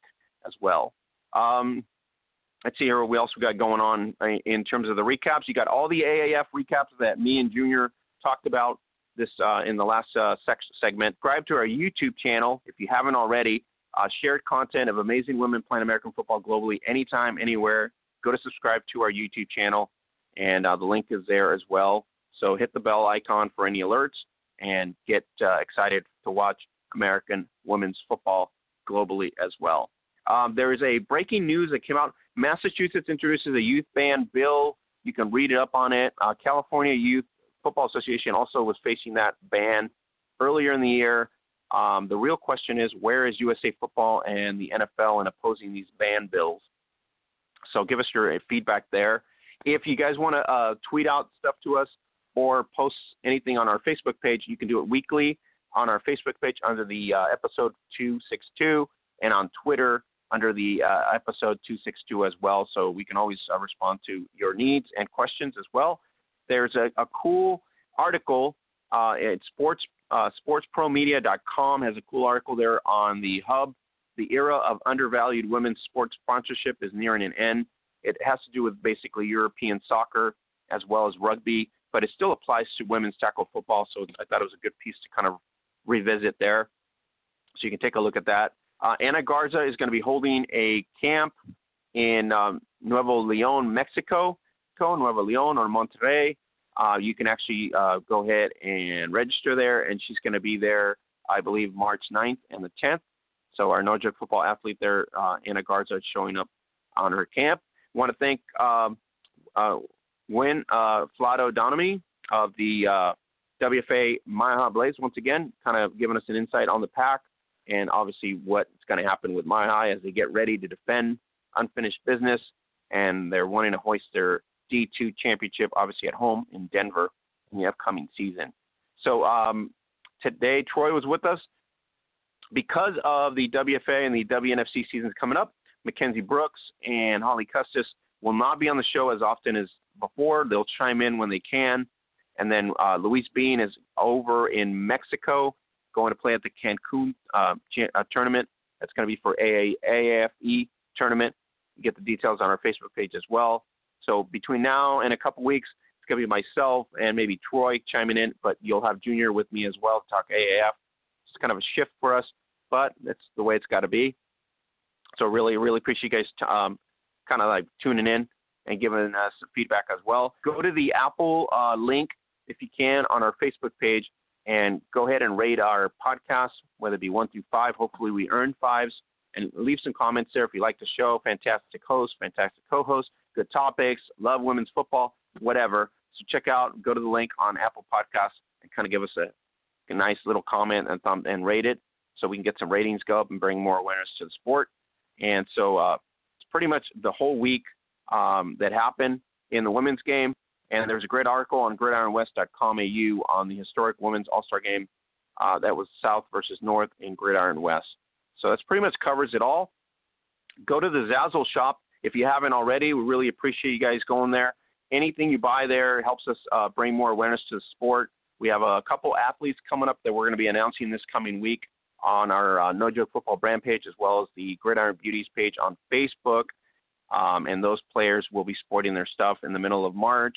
as well. Um, let's see here what else we got going on in terms of the recaps. You got all the AAF recaps that me and Junior talked about this uh, in the last uh, segment. Subscribe to our YouTube channel if you haven't already. Uh, shared content of amazing women playing American football globally, anytime, anywhere. Go to subscribe to our YouTube channel, and uh, the link is there as well. So hit the bell icon for any alerts and get uh, excited to watch American women's football globally as well. Um, there is a breaking news that came out. Massachusetts introduces a youth ban bill. You can read it up on it. Uh, California Youth Football Association also was facing that ban earlier in the year. Um, the real question is where is USA Football and the NFL in opposing these ban bills? So give us your feedback there. If you guys want to uh, tweet out stuff to us or post anything on our Facebook page, you can do it weekly on our Facebook page under the uh, episode 262 and on Twitter under the uh, episode 262 as well. So we can always uh, respond to your needs and questions as well. There's a, a cool article uh, at sports uh, sportspromedia.com has a cool article there on the hub. The era of undervalued women's sports sponsorship is nearing an end. It has to do with basically European soccer as well as rugby, but it still applies to women's tackle football. So I thought it was a good piece to kind of revisit there. So you can take a look at that. Uh, Ana Garza is going to be holding a camp in um, Nuevo Leon, Mexico. Nuevo Leon, or Monterrey, uh, you can actually uh, go ahead and register there. And she's going to be there, I believe, March 9th and the 10th. So our No Joke football athlete there, uh, Ana Garza, is showing up on her camp. want to thank um, uh, Wyn uh, Flato Dominy of the uh, WFA Mile High Blaze once again, kind of giving us an insight on the PAC and obviously what's going to happen with Mile High as they get ready to defend unfinished business and they're wanting to hoist their D2 championship, obviously at home in Denver in the upcoming season. So um, today, Troy was with us because of the WFA and the WNFC seasons coming up. Mackenzie Brooks and Holly Custis will not be on the show as often as before. They'll chime in when they can. And then uh, Louise Bean is over in Mexico, going to play at the Cancun uh, uh, tournament. That's going to be for AA, AAFE tournament. You get the details on our Facebook page as well. So between now and a couple weeks, it's going to be myself and maybe Troy chiming in, but you'll have Junior with me as well to talk AAF. It's kind of a shift for us, but it's the way it's got to be. So really, really appreciate you guys t- um, kind of like tuning in and giving us feedback as well. Go to the Apple uh, link if you can on our Facebook page and go ahead and rate our podcast, whether it be one through five. Hopefully, we earn fives and leave some comments there if you like the show. Fantastic host, fantastic co-host good topics, love women's football, whatever. So check out, go to the link on Apple Podcasts and kind of give us a, a nice little comment and thumb and rate it so we can get some ratings go up and bring more awareness to the sport. And so uh, it's pretty much the whole week um, that happened in the women's game. And there's a great article on gridironwest.com.au on the historic women's All Star game uh, that was South versus North in Gridiron West. So that's pretty much covers it all. Go to the Zazzle shop if you haven't already, we really appreciate you guys going there. Anything you buy there helps us uh, bring more awareness to the sport. We have a couple athletes coming up that we're going to be announcing this coming week on our uh, No Joke Football brand page as well as the Gridiron Beauties page on Facebook. Um, and those players will be sporting their stuff in the middle of March.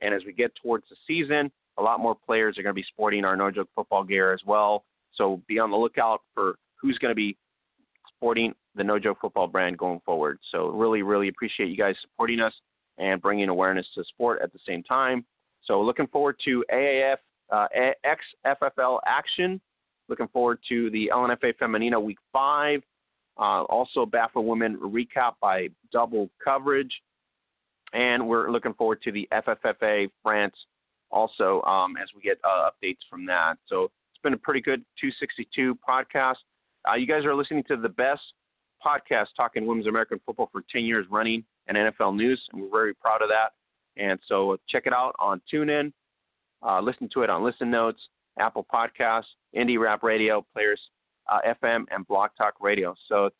And as we get towards the season, a lot more players are going to be sporting our No Joke Football gear as well. So be on the lookout for who's going to be sporting the No Joke Football brand going forward. So really, really appreciate you guys supporting us and bringing awareness to sport at the same time. So looking forward to AAF uh, XFFL action. Looking forward to the LNFA Femenina Week 5. Uh, also, BAFA Women recap by double coverage. And we're looking forward to the FFFA France also um, as we get uh, updates from that. So it's been a pretty good 262 podcast. Uh, you guys are listening to the best podcast talking women's American football for 10 years running and NFL news, and we're very proud of that. And so check it out on TuneIn, uh, listen to it on Listen Notes, Apple Podcasts, Indie Rap Radio, Players uh, FM, and Blog Talk Radio. So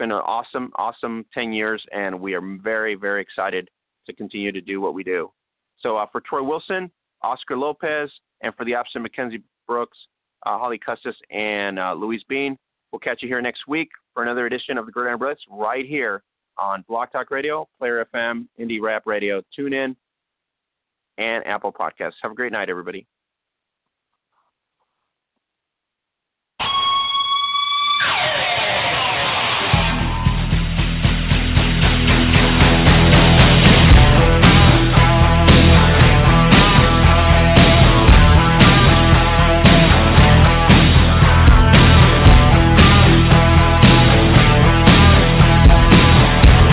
been an awesome, awesome 10 years, and we are very, very excited to continue to do what we do. So uh, for Troy Wilson, Oscar Lopez, and for the opposite, Mackenzie Brooks, uh, Holly Custis, and uh, Louise Bean, we'll catch you here next week for another edition of the Gridiron Blitz right here on Blog Talk Radio, Player FM, Indie Rap Radio, Tune in and Apple Podcasts. Have a great night, everybody.